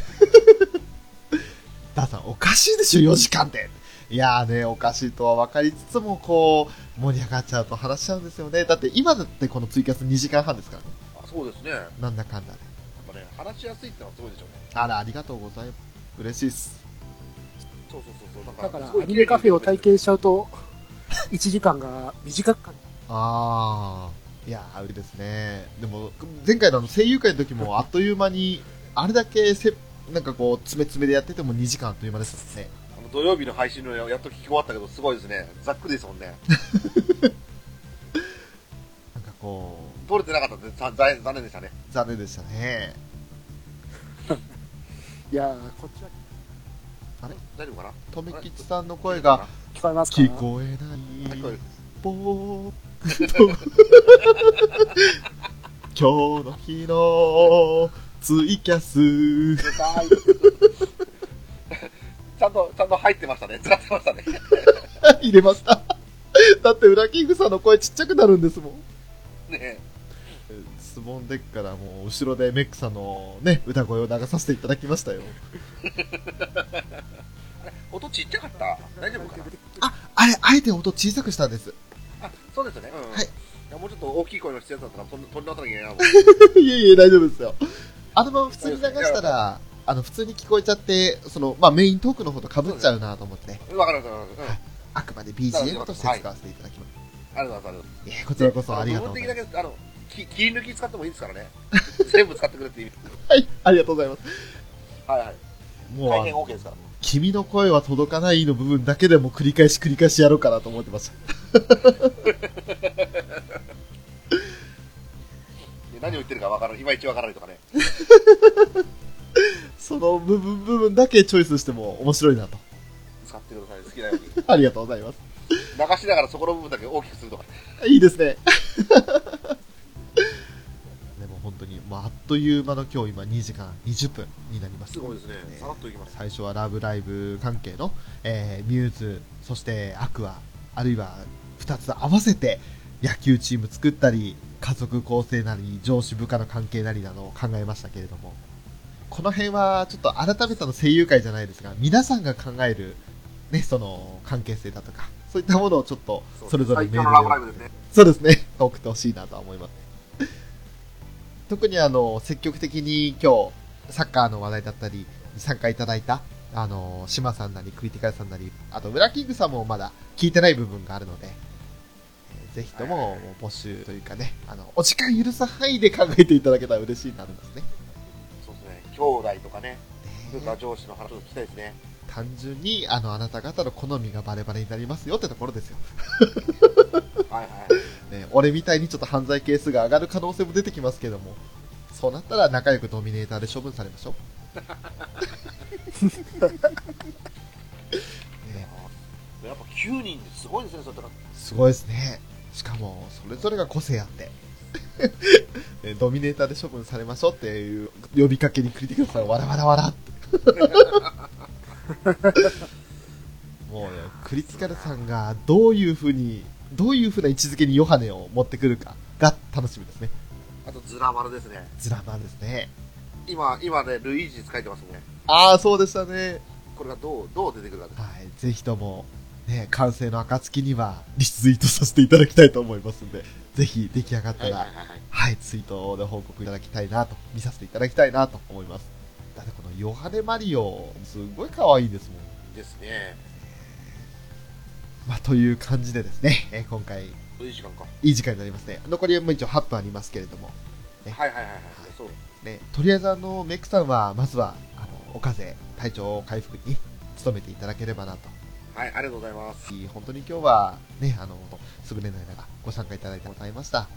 ダーさん、おかしいでしょ、4時間で。いやーね、おかしいとは分かりつつも、こう、盛り上がっちゃうと話しちゃうんですよね。だって今だってこのツイキャス2時間半ですからね。あそうですね。やっなんだかんだで。ぱね、話しやすいってのはすごいでしょうね。あら、ありがとうございます。嬉しいっす。そうそうそうそう。だから、すごいアニメカフェを体験しちゃうと、1時間が短く感じあー。いやー、売りですね。でも、前回の声優会の時も *laughs* あっという間に、あれだけせ、なんかこう、詰め詰めでやってても2時間あっという間ですもんね。あの土曜日の配信のやっと聞き終わったけど、すごいですね。ざっくりですもんね。*laughs* なんかこ取れてなかったんで、ざ残残念でしたね。う、残念でしたね。*laughs* いやー、こっちは大丈夫かな？とめきちさんの声が、聞こえますか？聞こえない。聞こえる今日の日のツイキャス。ちゃんと、ちゃんと入ってましたね。使ってましたね。*laughs* 入れました。だって、ウラキングさんの声ちっちゃくなるんですもん。ねスボンデックからもう後ろでメックさんのね、歌声を流させていただきましたよ。*laughs* 音ちっちゃかった？大丈夫かな？あ、あれ、あえて音小さくしたんです。あ、そうですよね。うん。はいいやもうちょっと大きい声の必要だったら、取り取り直さなきゃいけないなもう。いえいえ、大丈夫ですよ。あのまま普通に流したら、あの、普通に聞こえちゃって、その、まあ、メイントークの方と被っちゃうなと思って、わかりました、わかりました。うん。あくまで BGM として使わせていただきます。ありがとうございます。え、こちらこそありがとうございます。部分的だけ、あの、き切り抜き使ってもいいですからね。*laughs* 全部使ってくれって意味。はい、ありがとうございます。はいはい。もう、大変 OK ですから。君の声は届かないの部分だけでも繰り返し繰り返しやろうかなと思ってました。*laughs* で何を言ってるかわからない、いまいちわからないとかね。*laughs* その部分部分だけチョイスしても面白いなと。使ってください。好きなように。*laughs* ありがとうございます。流しながらそこの部分だけ大きくするとか。いいですね。まあ、あっという間の今日今2時間20分になります。すごいですね。さらっといきます。最初はラブライブ関係の、えーミューズ、そしてアクア、あるいは2つ合わせて野球チーム作ったり、家族構成なり、上司部下の関係なりなどを考えましたけれども、この辺はちょっと改めての声優会じゃないですが、皆さんが考える、ね、その関係性だとか、そういったものをちょっとそれぞれメールで。そうですね。*laughs* 送ってほしいなとは思います。特にあの、積極的に今日、サッカーの話題だったり、に参加いただいた、あの、島さんなり、クリティカルさんなり、あと、ウラキングさんもまだ聞いてない部分があるので、えーぜひとも募集というかね、あの、お時間許す範囲で考えていただけたら嬉しいなと思いますね。そうですね。兄弟とかね、ね部下上司の話を聞きたいですね。単純に、あの、あなた方の好みがバレバレになりますよってところですよ。はいはい。ね、俺みたいにちょっと犯罪係数が上がる可能性も出てきますけども、そうなったら仲良くドミネーターで処分されましょう。*laughs* ね、やっぱ9人ってすごいですね、それ。すごいですね。しかも、それぞれが個性あって。*laughs* ねドミネーターで処分されましょうっていう呼びかけにクリティカルさんわらわらわらって。*laughs* もうね、クリティカルさんがどういうふうに、どういうふうな位置づけにヨハネを持ってくるかが楽しみですね。あと、ズラ丸ですね。ズラマンですね。今、今ね、ルイージ使えてますね。ああ、そうでしたね。これがどう、どう出てくるかです。はい。ぜひとも、ね、完成の暁には、リツイートさせていただきたいと思いますんで、ぜひ出来上がったら、はいい、ははいはい。ツイートで報告いただきたいなと、見させていただきたいなと思います。だってこのヨハネマリオ、すごい可愛いですもん。ですね。まあ、という感じでですね、えー今回、いい時間か。いい時間になりますね。残りはもう一応8分ありますけれども、はいはいはいはい。そう。ね、とりあえずあの、メックさんは、まずは、あの、お風邪、体調回復に努めていただければなとはい、ありがとうございます。本当に今日はね、あの、優れない中、ご参加いただいてございました。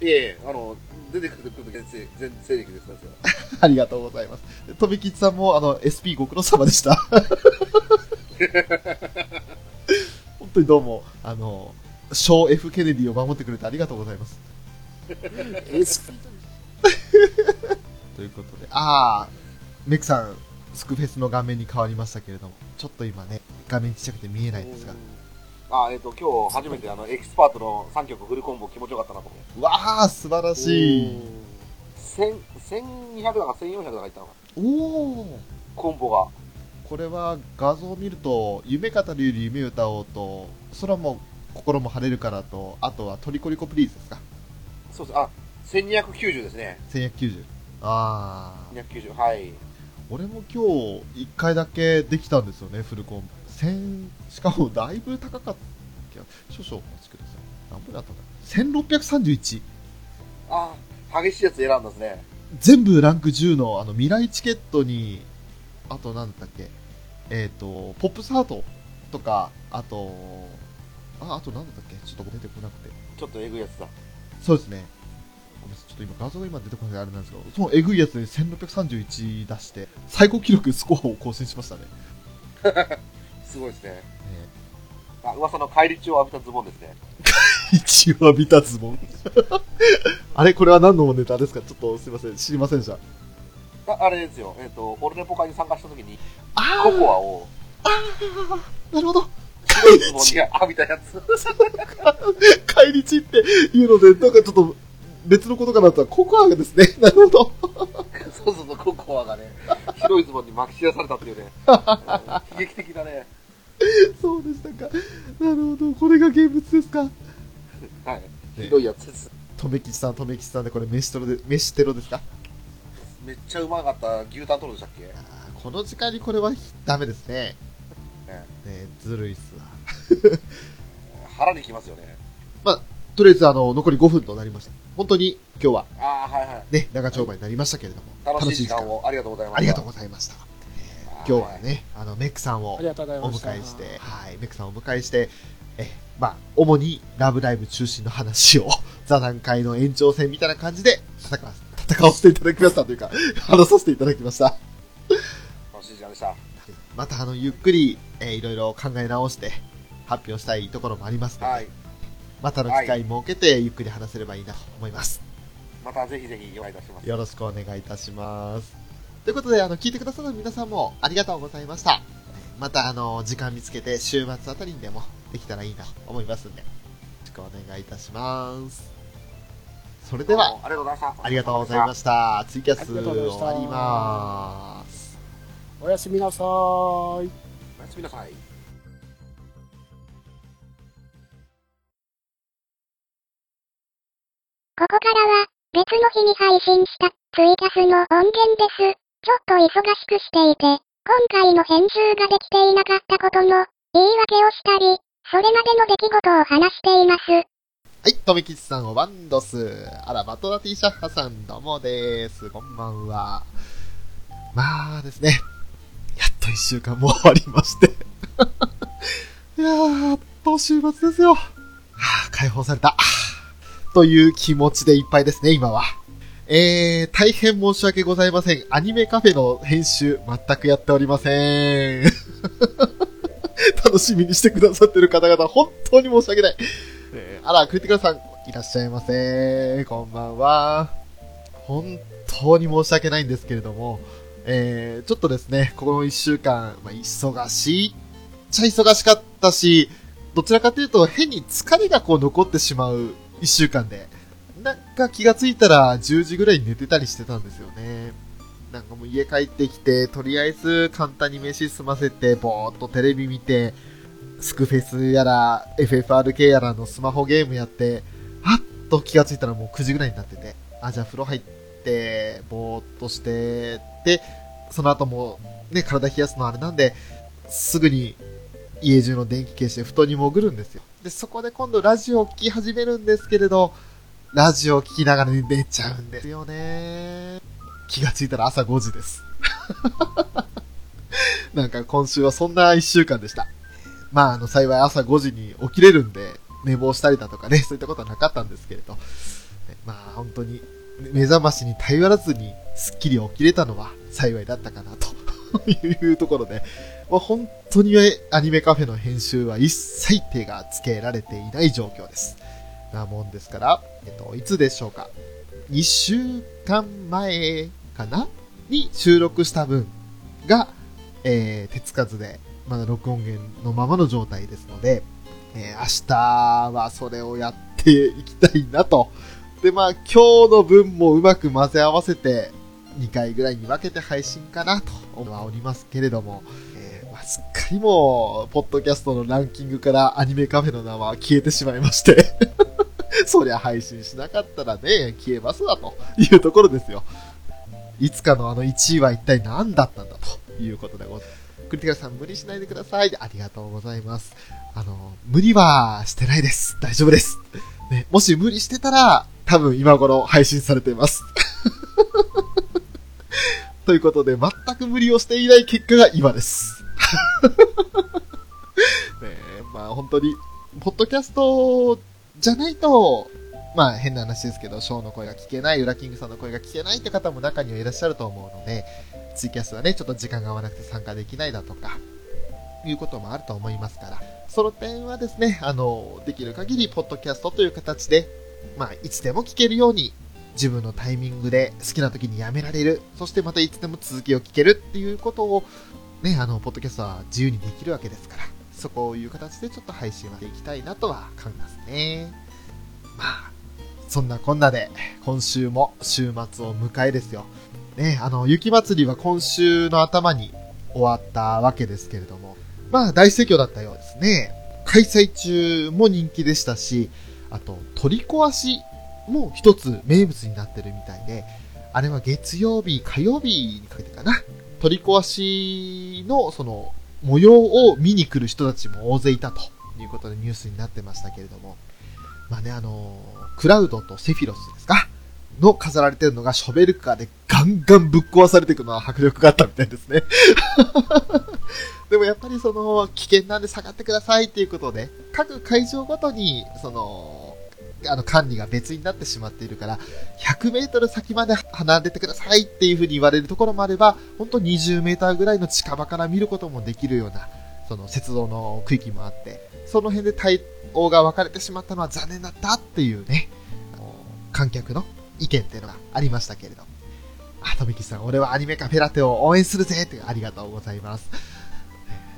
いえいえ、あの、出てくると全然、全勢力です。*laughs* ありがとうございます。とびきちさんも、あの、SP ご苦労様でした。*laughs* 本当にどうも、あの、小 F ケネディを守ってくれてありがとうございます。*laughs* ということで、あー、メクさん、スクフェスの画面に変わりましたけれども、ちょっと今ね、画面ちっちゃくて見えないんですが、あ、えっ、と、今日初めてあの、エキスパートの3曲フルコンボ気持ちよかったなと思って。わー、素晴らしい。1000 1200だか1400だかいったのかな。おー。コンボが。これは画像を見ると、夢語るより夢歌おうと、空も心も晴れるからと、あとはトリコリコプリーズですか？そうです。あ、1290ですね。1190。あー。290。はい。俺も今日1回だけできたんですよね、フルコン。1000、しかもだいぶ高かった。少々お待ちください。何分だったんだ ?1631。あ、激しいやつ選んだんですね。全部ランク10のあの未来チケットに、あとなんだっけ、えっ、と、ポップスハートとか、あと、あ、あとなんだったっけ？ちょっと出てこなくて。ちょっとエグいやつだ。そうですね。ごめんなさいちょっと今画像が今出てこないあれなんですけど、そのエグいやつで1631出して、最高記録スコアを更新しましたね。*laughs* すごいですね。ねあ、噂の返り血を浴びたズボンですね。一応浴びたズボン。*laughs* あれこれは何のネタですか？ちょっとすいません。知りませんでした。ああれですよ。えっ、と、オルネポ会に参加した時に、あココアをなるほど。白いズボンに浴びたやつ。帰り血っていうので、なんかちょっと別のことかなとは、ココアがですね。なるほど。そうそうそう、ココアがね、白いズボンに巻き散らされたっていうね、*laughs* 悲劇的なね、そうでしたか。なるほど。これが現物ですか。ひどいやつです。とめきちさん、とめきちさんでこれ飯テロで、飯テロですかめっちゃうまかった牛タントロでしたっけ？この時間にこれはダメですね。ねねずるいっすわ。*laughs* 腹にきますよね。とりあえず、あの、残り5分となりました。本当に今日はああ、はいはい。ね、長丁場になりましたけれども、楽しい時間をありがとうございます。ありがとうございました。今日はね、あの、メックさんをおました。迎えして、はい、メックさんをお迎えして、え、まあ、主にラブライブ中心の話を、座談会の延長戦みたいな感じで戦わ戦わせていただきましたというか、話させていただきました。楽しい時間でした。また、あの、ゆっくり、えーいろいろ考え直して、発表したいところもありますので、はい。またの機会設けて、ゆっくり話せればいいなと思います。またぜひぜひお願いいたします。よろしくお願いいたします。ということで、あの、聞いてくださる皆さんもありがとうございました。また、あの、時間見つけて、週末あたりにでもできたらいいなと思いますんで、よろしくお願いいたします。それでは、ありがとうございました。ありがとうございました。ツイキャス終わります。おやすみなさーい。おやすみなさい。ここからは、別の日に配信したツイキャスの音源です。ちょっと忙しくしていて、今回の編集ができていなかったことの言い訳をしたり、それまでの出来事を話しています。はい、とめきちさん、おバンドス。あら、バトラティシャッハさん、どうもです。こんばんは。まあですね、やっと一週間も終わりまして。*laughs* いやー、やっと週末ですよ。はあ、解放された。という気持ちでいっぱいですね、今は。えー、大変申し訳ございません。アニメカフェの編集、全くやっておりません。*laughs* 楽しみにしてくださってる方々、本当に申し訳ない。えーあら、クリティカルさん、いらっしゃいませ。こんばんは。本当に申し訳ないんですけれども、えー、ちょっとですね、この一週間、まあ、忙しいっちゃ忙しかったし、どちらかというと変に疲れがこう残ってしまう一週間で、なんか気がついたら10時ぐらいに寝てたりしてたんですよね。なんかもう家帰ってきて、とりあえず簡単に飯済ませて、ぼーっとテレビ見て、スクフェスやら、FFRK やらのスマホゲームやって、はっと気がついたらもう9時ぐらいになってて、あ、じゃあ風呂入って、ぼーっとして、で、その後もね、体冷やすのあれなんで、すぐに家中の電気消して布団に潜るんですよ。で、そこで今度ラジオを聴き始めるんですけれど、ラジオを聴きながら寝ちゃうんですよね。気がついたら朝5時です。*laughs* なんか今週はそんな一週間でした。まあ、あの、幸い朝5時に起きれるんで、寝坊したりだとかね、*laughs* そういったことはなかったんですけれど、まあ、本当に、目覚ましに頼らずに、すっきり起きれたのは幸いだったかな、と *laughs* いうところで、まあ、本当にアニメカフェの編集は一切手がつけられていない状況です。なもんですから、えっと、いつでしょうか。2週間前かな？に収録した分が、えー、手つかずで、まだ録音源のままの状態ですので、えー明日はそれをやっていきたいなと。で、まあ、今日の分もうまく混ぜ合わせて、2回ぐらいに分けて配信かなと思っておりますけれども、えーまあ、すっかりもう、ポッドキャストのランキングからアニメカフェの名は消えてしまいまして、*laughs* そりゃ配信しなかったらね、消えますわというところですよ。いつかのあの1位は一体何だったんだということでございます。クリティカルさん無理しないでください。ありがとうございます。あの、無理はしてないです。*laughs* 大丈夫です。ね、もし無理してたら、多分今頃配信されています。*laughs* ということで、全く無理をしていない結果が今です。*laughs* ねまあ本当に、ポッドキャストじゃないと、まあ変な話ですけど、ショーの声が聞けない、ウラキングさんの声が聞けないって方も中にはいらっしゃると思うので、ツイキャスはね、ちょっと時間が合わなくて参加できないだとか、いうこともあると思いますから、その点はですね、あの、できる限り、ポッドキャストという形で、まあ、いつでも聞けるように、自分のタイミングで好きな時にやめられる、そしてまたいつでも続きを聞けるっていうことを、ね、あの、ポッドキャストは自由にできるわけですから、そこをいう形でちょっと配信はしていきたいなとは考えますね。まあ、そんなこんなで、今週も週末を迎えですよ。ね、あの、雪祭りは今週の頭に終わったわけですけれども、まあ大盛況だったようですね。開催中も人気でしたし、あと、取り壊しも一つ名物になってるみたいで、あれは月曜日、火曜日にかけてかな。取り壊しのその模様を見に来る人たちも大勢いたということでニュースになってましたけれども。まあね、あのクラウドとセフィロスですか？の飾られてるのがショベルカーでガンガンぶっ壊されていくのは迫力があったみたいですね。*laughs* でもやっぱりその危険なんで下がってくださいっていうことで、各会場ごとにその、あの管理が別になってしまっているから、100メートル先まで離れてくださいっていう風に言われるところもあれば、本当20メーターぐらいの近場から見ることもできるような、その雪道の区域もあって、その辺で対応が分かれてしまったのは残念だったっていうね、観客の意見っていうのがありましたけれど。あ、とめきさん、俺はアニメカフェラテを応援するぜってありがとうございます。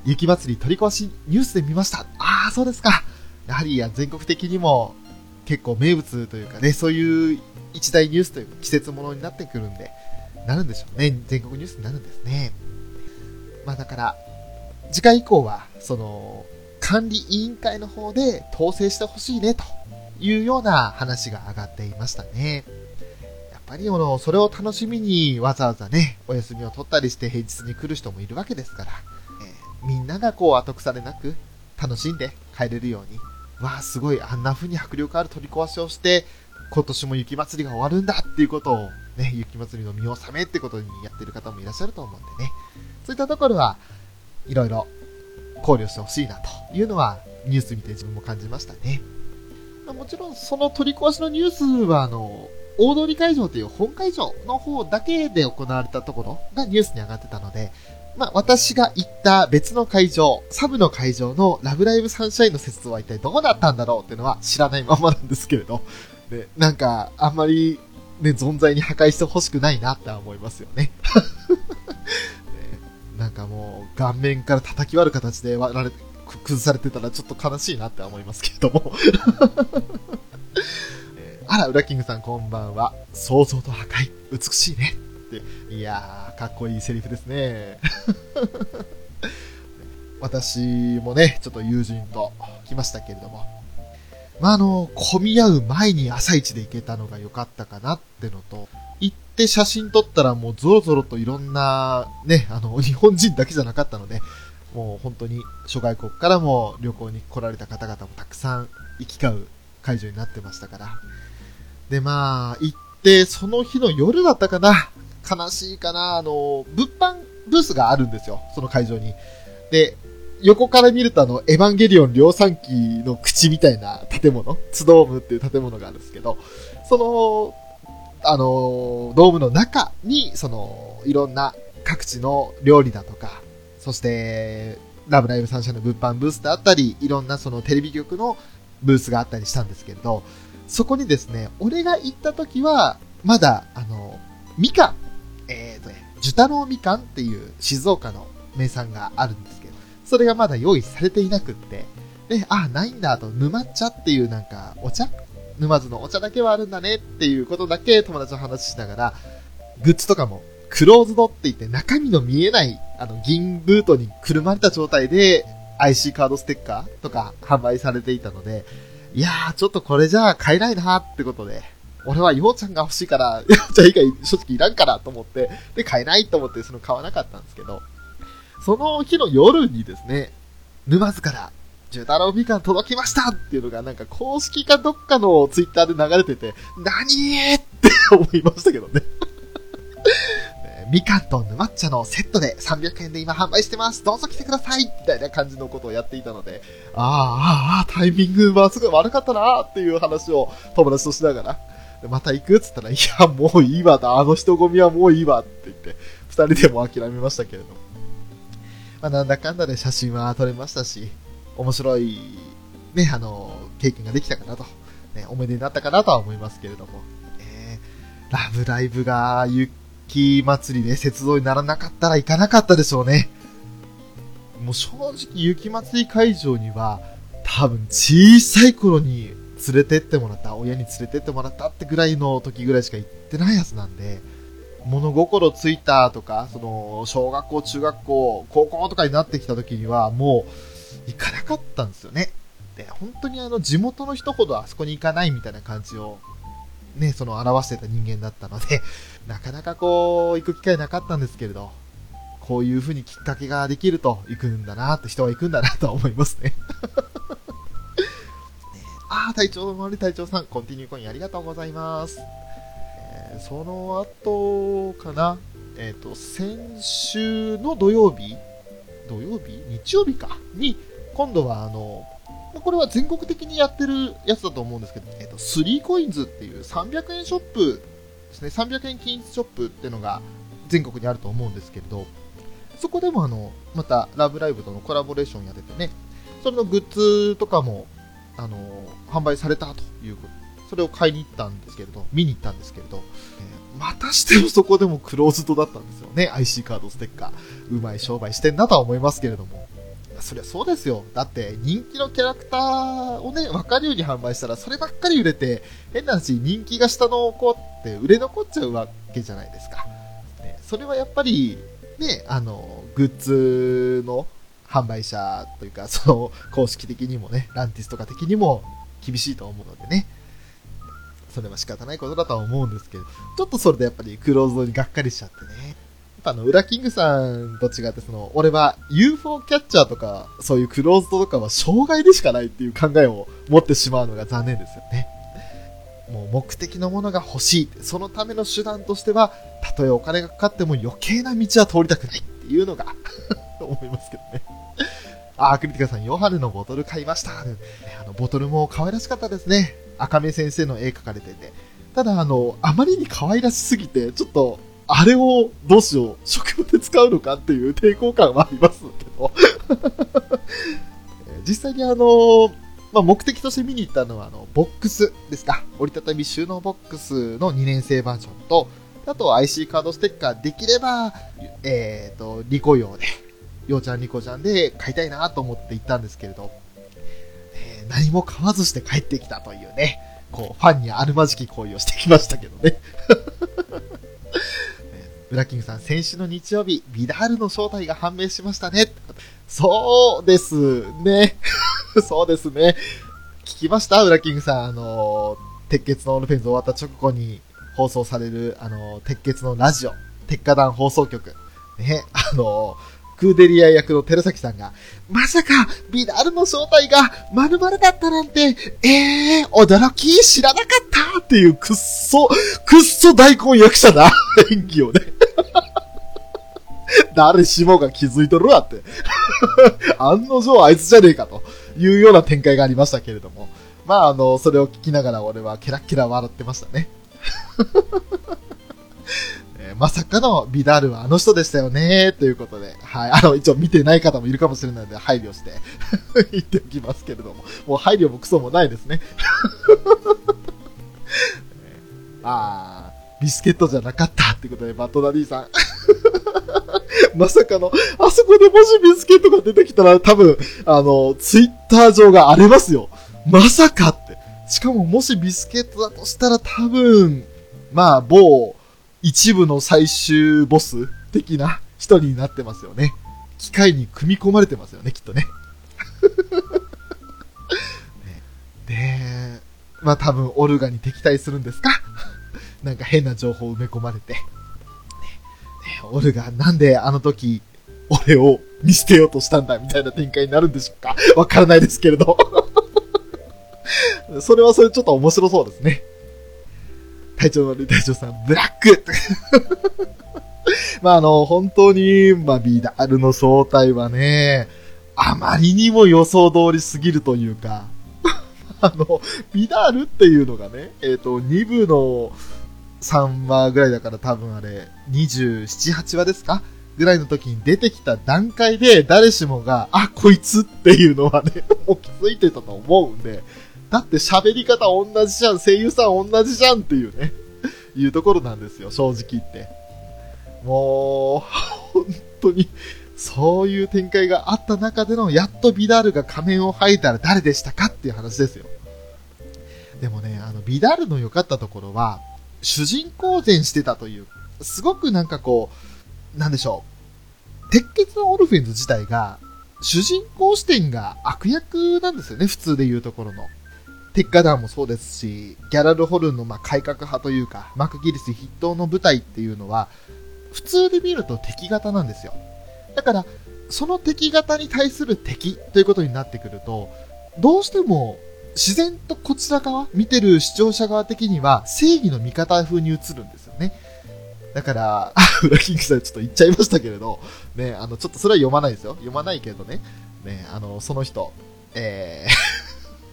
雪祭り取り壊しニュースで見ました。ああ、そうですか。やはり全国的にも結構名物というかね、そういう一大ニュースというか季節ものになってくるんで、なるんでしょうね。全国ニュースになるんですね。まあだから、次回以降は、その、管理委員会の方で統制してほしいね、というような話が上がっていましたね。やっぱりのそれを楽しみにわざわざね、お休みを取ったりして平日に来る人もいるわけですから、えみんながこう後腐れなく楽しんで帰れるように、わあ、すごい、あんな風に迫力ある取り壊しをして、今年も雪祭りが終わるんだっていうことを、ね、雪祭りの見納めってことにやってる方もいらっしゃると思うんでね。そういったところは、いろいろ考慮してほしいなというのは、ニュース見て自分も感じましたね。まあ、もちろん、その取り壊しのニュースは、あの、大通り会場という本会場の方だけで行われたところがニュースに上がってたので、まあ、私が行った別の会場、サブの会場のラブライブサンシャインの説動は一体どうだったんだろうっていうのは知らないままなんですけれど、ね、なんか、あんまり、ね、存在に破壊してほしくないなって思いますよね。ねなんかもう、顔面から叩き割る形で割られ、崩されてたらちょっと悲しいなって思いますけれども。*laughs* あら、ウラキングさんこんばんは。想像と破壊、美しいね。って、いやー、かっこいいセリフですね。*laughs* 私もね、ちょっと友人と来ましたけれども、まあ、あの、混み合う前に朝一で行けたのが良かったかなってのと、行って写真撮ったらもうゾロゾロといろんな、ね、あの、*laughs* 日本人だけじゃなかったので、もう本当に諸外国からも旅行に来られた方々もたくさん行き交う会場になってましたから。で、まあ、行って、その日の夜だったかな。悲しいかな、あの、物販ブースがあるんですよ、その会場に。で、横から見るとあの、エヴァンゲリオン量産機の口みたいな建物、ツドームっていう建物があるんですけど、その、あの、ドームの中に、その、いろんな各地の料理だとか、そして、ラブライブサンシャインの物販ブースであったり、いろんなそのテレビ局のブースがあったりしたんですけれど、そこにですね、俺が行った時は、まだ、あの、みかんえっ、ー、とね、樹太郎みかんっていう静岡の名産があるんですけど、それがまだ用意されていなくって、で、あ、ないんだと、沼茶っていうなんか、お茶沼津のお茶だけはあるんだねっていうことだけ友達と話しながら、グッズとかも、クローズドって言って中身の見えない、あの、銀ブートにくるまれた状態で、IC カードステッカーとか販売されていたので、いやー、ちょっとこれじゃあ買えないなってことで、俺はようちゃんが欲しいから、*laughs* ようちゃん以外正直いらんからと思って、で、買えないと思ってその買わなかったんですけど、その日の夜にですね、沼津から、ジュ太郎みかん届きましたっていうのがなんか公式かどっかのツイッターで流れてて、何って思いましたけどねみかんと沼茶のセットで300円で今販売してます。どうぞ来てくださいみたいな感じのことをやっていたので、ああ、ああ、タイミングはすごい悪かったなっていう話を友達としながら、また行くっつったら、いや、もういいわだあの人混みはもういいわって言って、二人でも諦めましたけれど。まあ、なんだかんだで写真は撮れましたし、面白い、ね、あの、経験ができたかなと、ね、思い出になったかなとは思いますけれども。えー、ラブライブが雪祭りで雪道にならなかったら行かなかったでしょうね。もう正直雪祭り会場には、多分小さい頃に連れてってもらった、親に連れてってもらったってぐらいの時ぐらいしか行ってないやつなんで、物心ついたとか、その、小学校、中学校、高校とかになってきた時には、もう、行かなかったんですよね。で、本当にあの、地元の人ほどあそこに行かないみたいな感じを、ね、その表してた人間だったので、*laughs* なかなかこう、行く機会なかったんですけれど、こういう風にきっかけができると行くんだなって人は行くんだなと思いますね。*laughs* ねああ、隊長、森隊長さん、コンティニューコインありがとうございます。えーその後かな、えっ、と、先週の土曜日土曜日？日曜日か？に、今度はあの、これは全国的にやってるやつだと思うんですけど、えっ、と、3コインズっていう300円ショップですね、300円均一ショップっていうのが全国にあると思うんですけれど、そこでもあの、また、ラブライブとのコラボレーションやっててね、それのグッズとかも、あの、販売されたということ、それを買いに行ったんですけれど、見に行ったんですけれど、えーまたしてもそこでもクローズドだったんですよね、IC カードステッカー。うまい商売してんなとは思いますけれども。そりゃそうですよ。だって人気のキャラクターをね、分かるように販売したらそればっかり売れて、変な話、人気が下の子って売れ残っちゃうわけじゃないですか。ね、それはやっぱり、ね、あの、グッズの販売者というか、その、公式的にもね、ランティスとか的にも厳しいと思うのでね。それは仕方ないことだとは思うんですけど、ちょっとそれでやっぱりクローズドにがっかりしちゃってね。ぱあの、ウラキングさんと違って、その、俺は UFO キャッチャーとか、そういうクローズドとかは障害でしかないっていう考えを持ってしまうのが残念ですよね。もう目的のものが欲しい。そのための手段としては、たとえお金がかかっても余計な道は通りたくないっていうのが *laughs* 思いますけどね。あ、クリティカさん、ヨハネのボトル買いました。あの、ボトルも可愛らしかったですね。赤目先生の絵描かれてて。ただ、あの、あまりに可愛らしすぎて、ちょっと、あれをどうしよう、職場で使うのかっていう抵抗感はありますけど。*laughs* 実際にあの、まあ、目的として見に行ったのは、あの、ボックスですか。折りたたみ収納ボックスの2年生バージョンと、あと IC カードステッカーできれば、えっ、と、リコ用で、ようちゃんリコちゃんで買いたいなと思って行ったんですけれど、えー何も買わずして帰ってきたというね、こう、ファンにあるまじき行為をしてきましたけどね。ブラキングさん、先週の日曜日、ビダールの正体が判明しましたね。そうですね。*laughs* そうですね。聞きました？ウラキングさん、あの、鉄血のオールフェンズ終わった直後に放送される、あの、鉄血のラジオ、鉄火団放送局。ね、あの、クーデリア役の寺崎さんが、まさか、ビダールの正体が〇〇だったなんて、ええー、驚き知らなかったっていうくっそ、くっそ大根役者な演技をね。*laughs* 誰しもが気づいとるわって。案の定あいつじゃねえかというような展開がありましたけれども。まあ、あの、それを聞きながら俺はケラケラ笑ってましたね。*laughs* えまさかのビダールはあの人でしたよねということで。はい。あの、一応見てない方もいるかもしれないので配慮して *laughs* 言っておきますけれども。もう配慮もクソもないですね。あー、ビスケットじゃなかったってことで、バットダディさん。*laughs* まさかの、あそこでもしビスケットが出てきたら多分、あの、ツイッター上が荒れますよ。まさかって。しかももしビスケットだとしたら多分、まあ、某、一部の最終ボス的な人になってますよね。機械に組み込まれてますよね、きっとね。*laughs* で、まあ多分オルガに敵対するんですか？*laughs* なんか変な情報を埋め込まれて。ねオルガ、なんであの時、俺を見捨てようとしたんだみたいな展開になるんでしょうか？*laughs* わからないですけれど。*laughs* それはそれちょっと面白そうですね。隊長の隊長さん、ブラック *laughs* まああの、本当に、まあビダールの正体はね、あまりにも予想通りすぎるというか、あの、ビダールっていうのがね、えっ、と、2部の3話ぐらいだから多分あれ、27、8話ですか？ぐらいの時に出てきた段階で誰しもが、あ、こいつっていうのはね、*laughs* もう気づいてたと思うんで、だって喋り方同じじゃん、声優さん同じじゃんっていうね、いうところなんですよ、正直言って。もう、本当に、そういう展開があった中での、やっとビダールが仮面を剥いたら誰でしたかっていう話ですよ。でもね、あの、ビダールの良かったところは、主人公前してたという、すごくなんかこう、なんでしょう。鉄血のオルフェンズ自体が、主人公視点が悪役なんですよね、普通で言うところの。テッカダーもそうですし、ギャラルホルンのま改革派というか、マクギリス筆頭の舞台っていうのは、普通で見ると敵型なんですよ。だから、その敵型に対する敵ということになってくると、どうしても自然とこちら側、見てる視聴者側的には正義の味方風に映るんですよね。だから、あ、*laughs* 裏キングさんちょっと言っちゃいましたけれど、ね、あの、ちょっとそれは読まないですよ。読まないけどね。ね、あの、その人、え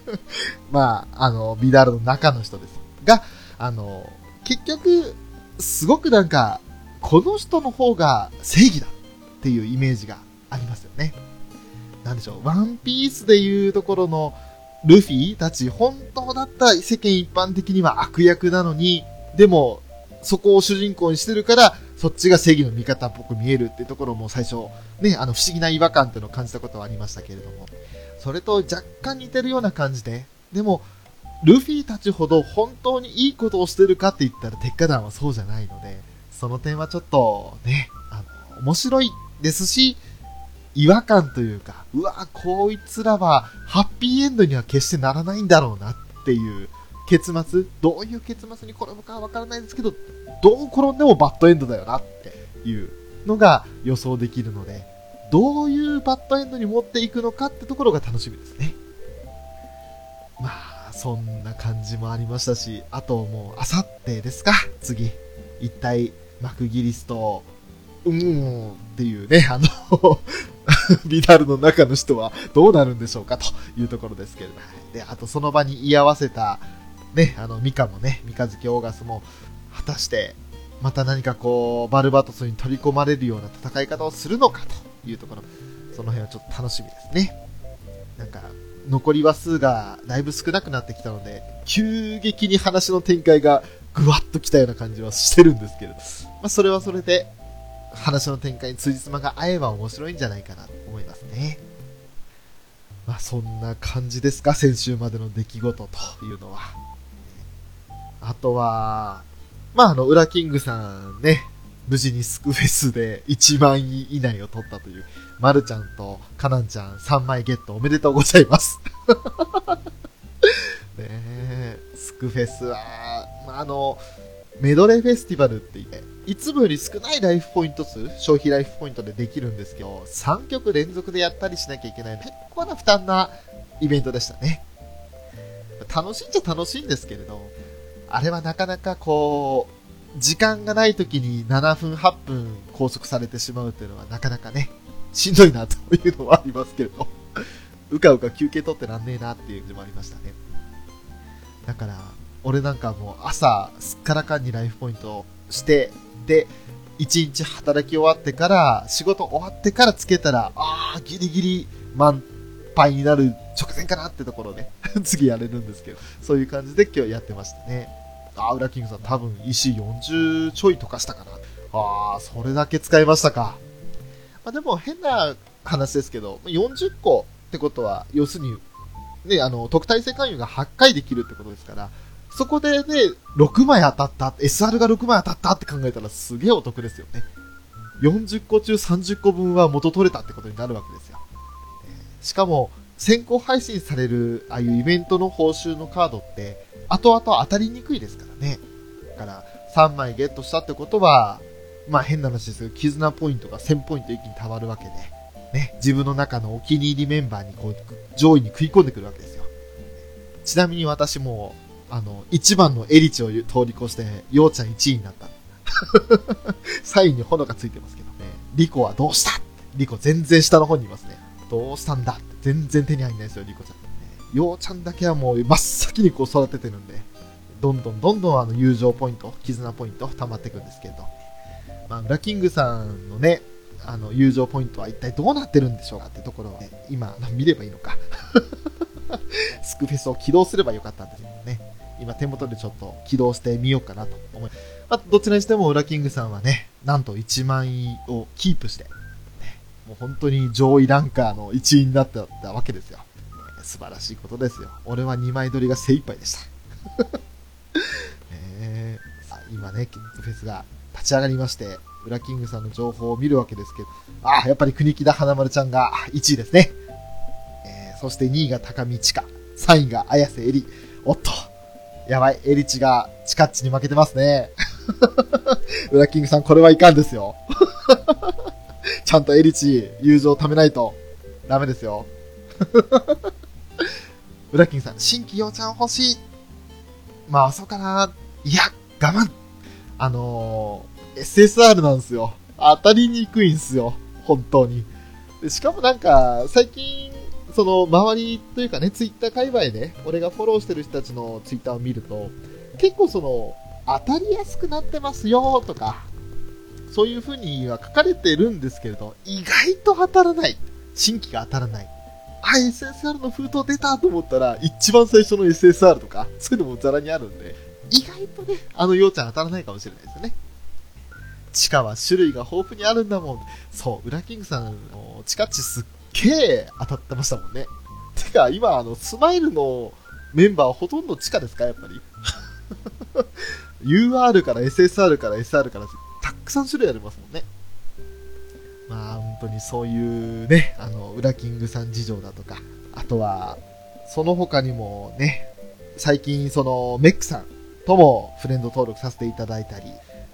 ー、*laughs* まあ、あの、ビダールの中の人です。が、あの、結局、すごくなんか、この人の方が正義だっていうイメージがありますよね。なんでしょう、ワンピースでいうところの、ルフィたち、本当だった世間一般的には悪役なのに、でも、そこを主人公にしてるから、そっちが正義の味方っぽく見えるっていうところも最初、ね、あの不思議な違和感っていうのを感じたことはありましたけれども、それと若干似てるような感じで、でも、ルフィたちほど本当にいいことをしてるかって言ったら、鉄火団はそうじゃないので、その点はちょっと、ね、あの、面白いですし、違和感というか、うわ、こいつらはハッピーエンドには決してならないんだろうなっていう結末、どういう結末に転ぶかはわからないんですけど、どう転んでもバッドエンドだよなっていうのが予想できるので、どういうバッドエンドに持っていくのかってところが楽しみですね。まあ、そんな感じもありましたし、あともう、あさってですか次。一体、マクギリスと、うーんっていうね、あの、*laughs* ビダルの中の人はどうなるんでしょうかというところですけれど。で、あとその場に居合わせた、ね、あの、ミカもね、三日月オーガスも、果たして、また何かこう、バルバトスに取り込まれるような戦い方をするのかというところ、その辺はちょっと楽しみですね。なんか、残り話数がだいぶ少なくなってきたので、急激に話の展開がぐわっときたような感じはしてるんですけれど、まあ、それはそれで、話の展開に辻褄が合えば面白いんじゃないかなと思いますね。まあそんな感じですか、先週までの出来事というのは。あとは、まああの、ウラキングさんね、無事にスクフェスで1万位以内を取ったという、まるちゃんとかなんちゃん3枚ゲットおめでとうございます。*laughs* ね、スクフェスは、まあ、あの、メドレーフェスティバルって言って、いつもより少ないライフポイント数、消費ライフポイントでできるんですけど、3曲連続でやったりしなきゃいけない結構な負担なイベントでしたね。楽しいっちゃ楽しいんですけれど、あれはなかなかこう、時間がない時に7分8分拘束されてしまうっていうのはなかなかね、しんどいなというのはありますけれど、うかうか休憩取ってらんねえなっていう感じもありましたね。だから、俺なんかもう朝、すっからかんにライフポイントして、で、一日働き終わってから、仕事終わってからつけたら、ああ、ギリギリ満杯になる直前かなってところで、*laughs* 次やれるんですけど、そういう感じで今日やってましたね。ああ、ウラキングさん多分石40ちょいとかしたかな。ああ、それだけ使いましたか。まあでも変な話ですけど、40個ってことは、要するに、ね、あの、特待生勧誘が8回できるってことですから、そこでね、6枚当たった、SR が6枚当たったって考えたらすげえお得ですよね。40個中30個分は元取れたってことになるわけですよ。しかも、先行配信される、ああいうイベントの報酬のカードって、後々当たりにくいですからね。だから、3枚ゲットしたってことは、まあ変な話ですけど、絆ポイントが1000ポイント一気に貯まるわけで、ね、自分の中のお気に入りメンバーにこう、上位に食い込んでくるわけですよ。ちなみに私も、あの、1番のエリチを通り越して、ようちゃん1位になった。*laughs* サインに炎がついてますけどね。リコはどうしたリコ全然下の方にいますね。どうしたんだって全然手に入んないですよ、リコちゃん。ね、ようちゃんだけはもう真っ先にこう育ててるんで、どんどんどんどんあの友情ポイント、絆ポイント溜まっていくんですけど。まあ、ラキングさんのね、あの、友情ポイントは一体どうなってるんでしょうかってところを、ね、今、見ればいいのか。*laughs* スクフェスを起動すればよかったんですけどね。今手元でちょっと起動してみようかなと思います。まあ、どちらにしても、ウラキングさんはね、なんと1万位をキープして、ね、もう本当に上位ランカーの一員になったわけですよ。素晴らしいことですよ。俺は2枚取りが精一杯でした。*laughs* ねさ今ね、キッズフェスが立ち上がりまして、ウラキングさんの情報を見るわけですけど、ああ、やっぱり国木田花丸ちゃんが1位ですね。えー、そして2位が高見千佳、3位が綾瀬エリ。おっと、やばい、エリチがチカッチに負けてますね。*laughs* ウラキングさん、これはいかんですよ。*laughs* ちゃんとエリチ、友情を貯めないと、ダメですよ。*laughs* ウラキングさん、新規陽ちゃん欲しい。まあ、そうかな。いや、我慢。あのー、SSR なんですよ。当たりにくいんすよ。本当に。しかもなんか、最近、その、周りというかね、ツイッター界隈で、俺がフォローしてる人たちのツイッターを見ると、結構その、当たりやすくなってますよとか、そういう風には書かれてるんですけれど、意外と当たらない。新規が当たらない。あ、SSR の封筒出たと思ったら、一番最初の SSR とか、そういうのもザラにあるんで、意外とね、あのようちゃん当たらないかもしれないですよね。地下は種類が豊富にあるんだもん。そう、ウラキングさん地下地すっげえ当たってましたもんね。てか、今、あの、スマイルのメンバーほとんど地下ですかやっぱり？*laughs* UR から SSR から SR から、たくさん種類ありますもんね。まあ、本当にそういうね、あの、ウラキングさん事情だとか、あとは、その他にもね、最近、その、メックさんともフレンド登録させていただいたり、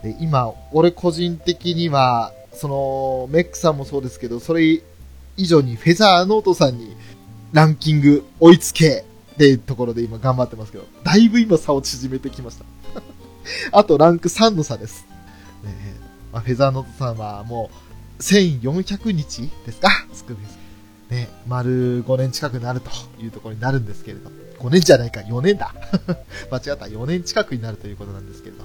で、今、俺個人的には、その、メックさんもそうですけど、それ以上にフェザーノートさんにランキング追いつけっていうところで今頑張ってますけど、だいぶ今差を縮めてきました。*laughs* あとランク3の差です。ねまあ、フェザーノートさんはもう1400日ですか？スクビス。ね、丸5年近くなるというところになるんですけれど、5年じゃないか、4年だ。*laughs* 間違った、4年近くになるということなんですけれど。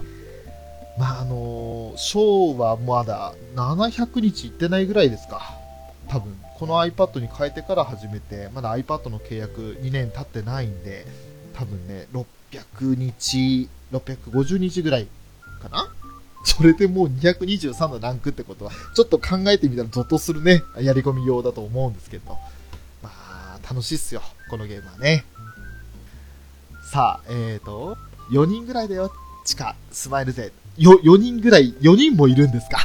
まあ、あのー、ショーはまだ700日いってないぐらいですか。多分、この iPad に変えてから始めて、まだ iPad の契約2年経ってないんで、多分ね、600日、650日ぐらいかな？それでもう223のランクってことは、ちょっと考えてみたらゾッとするね、やり込み用だと思うんですけど。まあ、楽しいっすよ、このゲームはね。さあ、えーと、4人ぐらいだよ、地下、スマイル勢。よ、4人ぐらい、4人もいるんですか？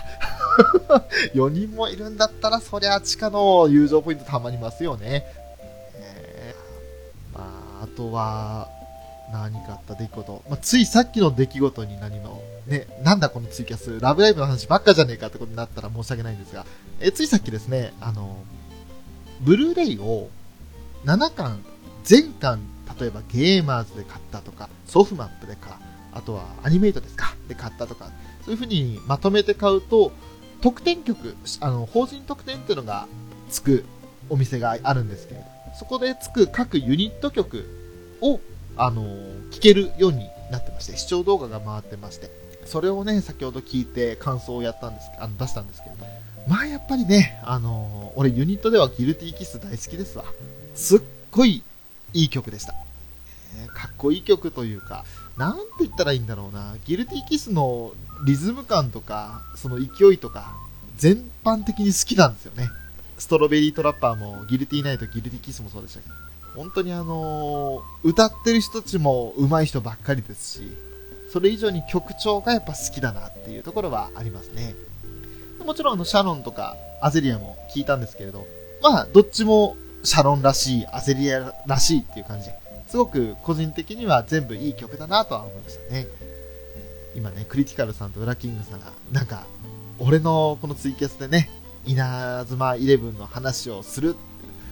*laughs* 4人もいるんだったら、そりゃ地下の友情ポイントたまりますよね。えー、まあ、あとは、何かあった出来事。まあ、ついさっきの出来事に何も、ね、なんだこのツイキャス、ラブライブの話ばっかじゃねえかってことになったら申し訳ないんですが、えついさっきですね、あの、ブルーレイを7巻、全巻、例えばゲーマーズで買ったとか、ソフマップで買あとはアニメイトですかで買ったとか、そういう風にまとめて買うと、特典曲、あの、法人特典っていうのがつくお店があるんですけれど、そこでつく各ユニット曲を、あの、聴けるようになってまして、視聴動画が回ってまして、それをね、先ほど聞いて感想をやったんです、あの、出したんですけど、まあやっぱりね、あの俺ユニットではギルティーキス大好きですわ。すっごいいい曲でした。かっこいい曲というか、なんて言ったらいいんだろうな、ギルティキスのリズム感とか、その勢いとか、全般的に好きなんですよね。ストロベリートラッパーも、ギルティナイト、ギルティキスもそうでしたけど、本当にあのー、歌ってる人たちも上手い人ばっかりですし、それ以上に曲調がやっぱ好きだなっていうところはありますね。もちろんあの、シャロンとかアゼリアも聞いたんですけれど、まあ、どっちもシャロンらしい、アゼリアらしいっていう感じで。すごく個人的には全部いい曲だなとは思いましたね。今ね、クリティカルさんとウラキングさんが、なんか、俺のこのツイキャスでね、稲妻イレブンの話をするって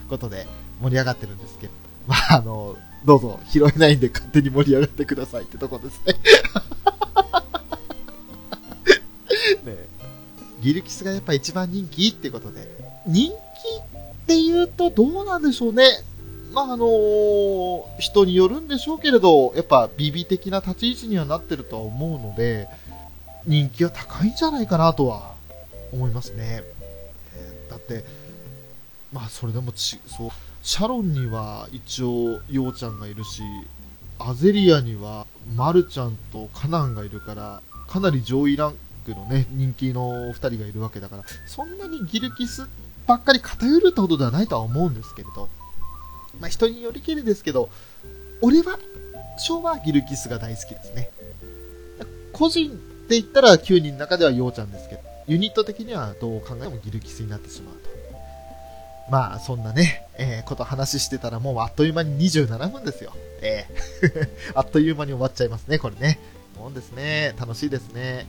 ことで盛り上がってるんですけど、*laughs* まあ、あの、どうぞ拾えないんで勝手に盛り上がってくださいってとこですね。*laughs* ねギルキスがやっぱ一番人気ってことで、人気って言うとどうなんでしょうね。まああのー、人によるんでしょうけれど、やっぱ BB 的な立ち位置にはなってるとは思うので、人気は高いんじゃないかなとは思いますね。だって、まあそれでもち、そう、シャロンには一応、ヨウちゃんがいるし、アゼリアには、マルちゃんとカナンがいるから、かなり上位ランクのね、人気の2人がいるわけだから、そんなにギルキスばっかり偏るってことではないとは思うんですけれど、まあ、人によりきりですけど、俺は、昭和ギルキスが大好きですね。個人って言ったら9人の中ではヨウちゃんですけど、ユニット的にはどう考えてもギルキスになってしまうと。まあ、そんなね、えー、こと話してたらもうあっという間に27分ですよ。えー *laughs* あっという間に終わっちゃいますね、これね。もんですね。楽しいですね。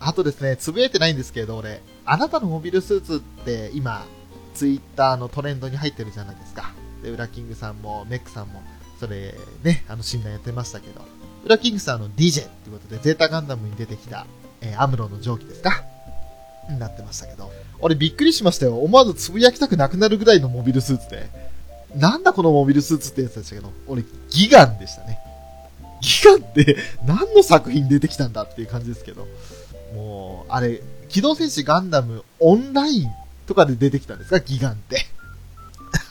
あとですね、つぶやいてないんですけど、俺、あなたのモビルスーツって今、ツイッターのトレンドに入ってるじゃないですか。で、ウラキングさんも、メックさんも、それね、あの診断やってましたけど、ウラキングさんの DJ ってことで、ゼータガンダムに出てきた、えーアムロの蒸気ですか？になってましたけど、俺びっくりしましたよ。思わずつぶやきたくなくなるぐらいのモビルスーツで。なんだこのモビルスーツってやつでしたけど、俺ギガンでしたね。ギガンって何の作品出てきたんだっていう感じですけど、もう、あれ、機動戦士ガンダムオンラインとかで出てきたんですか？ギガンって。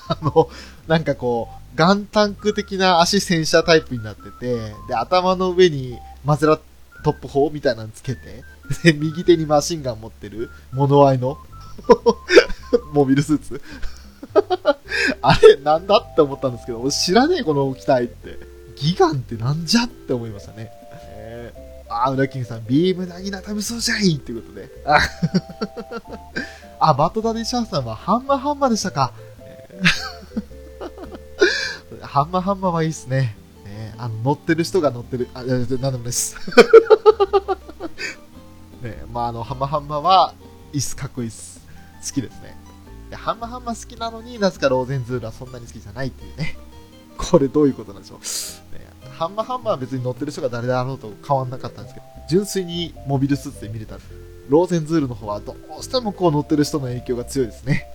あの、なんかこう、ガンタンク的な足戦車タイプになってて、で、頭の上にマゼラトップ砲みたいなのつけて、で、右手にマシンガン持ってる、物合いの、*laughs* モビルスーツ。*laughs* あれ、なんだって思ったんですけど、俺知らねえ、この機体って。ギガンってなんじゃって思いましたね。えー、あー、ウラキングさん、ビームなぎなた無双じゃいってことで。あ、*laughs* あバットダディシャーさんはハンマーハンマーでしたか。ハンマーハンマーはいいっすね。ねあの、乗ってる人が乗ってる。あ、なんでもないです。*laughs* ねまあ、あの、ハンマーハンマーは、いいっす、かっこいいっす。好きですね。でハンマーハンマー好きなのになぜかローゼンズールはそんなに好きじゃないっていうね。*laughs* これどういうことなんでしょう。ね、ハンマーハンマーは別に乗ってる人が誰であろうと変わんなかったんですけど、純粋にモビルスーツで見れたローゼンズールの方はどうしてもこう乗ってる人の影響が強いですね。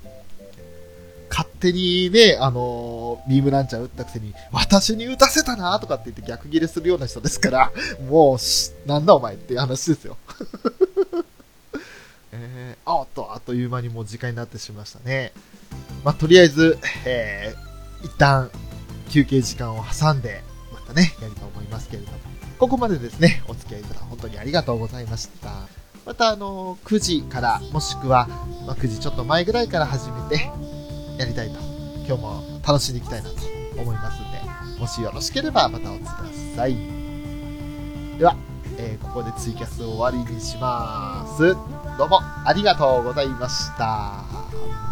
勝手にね、あのービームランチャー撃ったくせに、私に撃たせたなとかって言って逆ギレするような人ですから、もうし、なんだお前っていう話ですよ。*laughs* えー、あっと、あっという間にもう時間になってしまいましたね。まあ、とりあえず、えー、一旦、休憩時間を挟んで、またね、やりと思いますけれども、ここまでですね、お付き合いいただ本当にありがとうございました。また、あの9時から、もしくは、まあ、9時ちょっと前ぐらいから始めて、やりたいと、今日も楽しんでいきたいなと思いますんで、もしよろしければまたお付きください。では、えーここでツイキャスを終わりにします。どうもありがとうございました。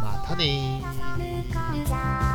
またねー。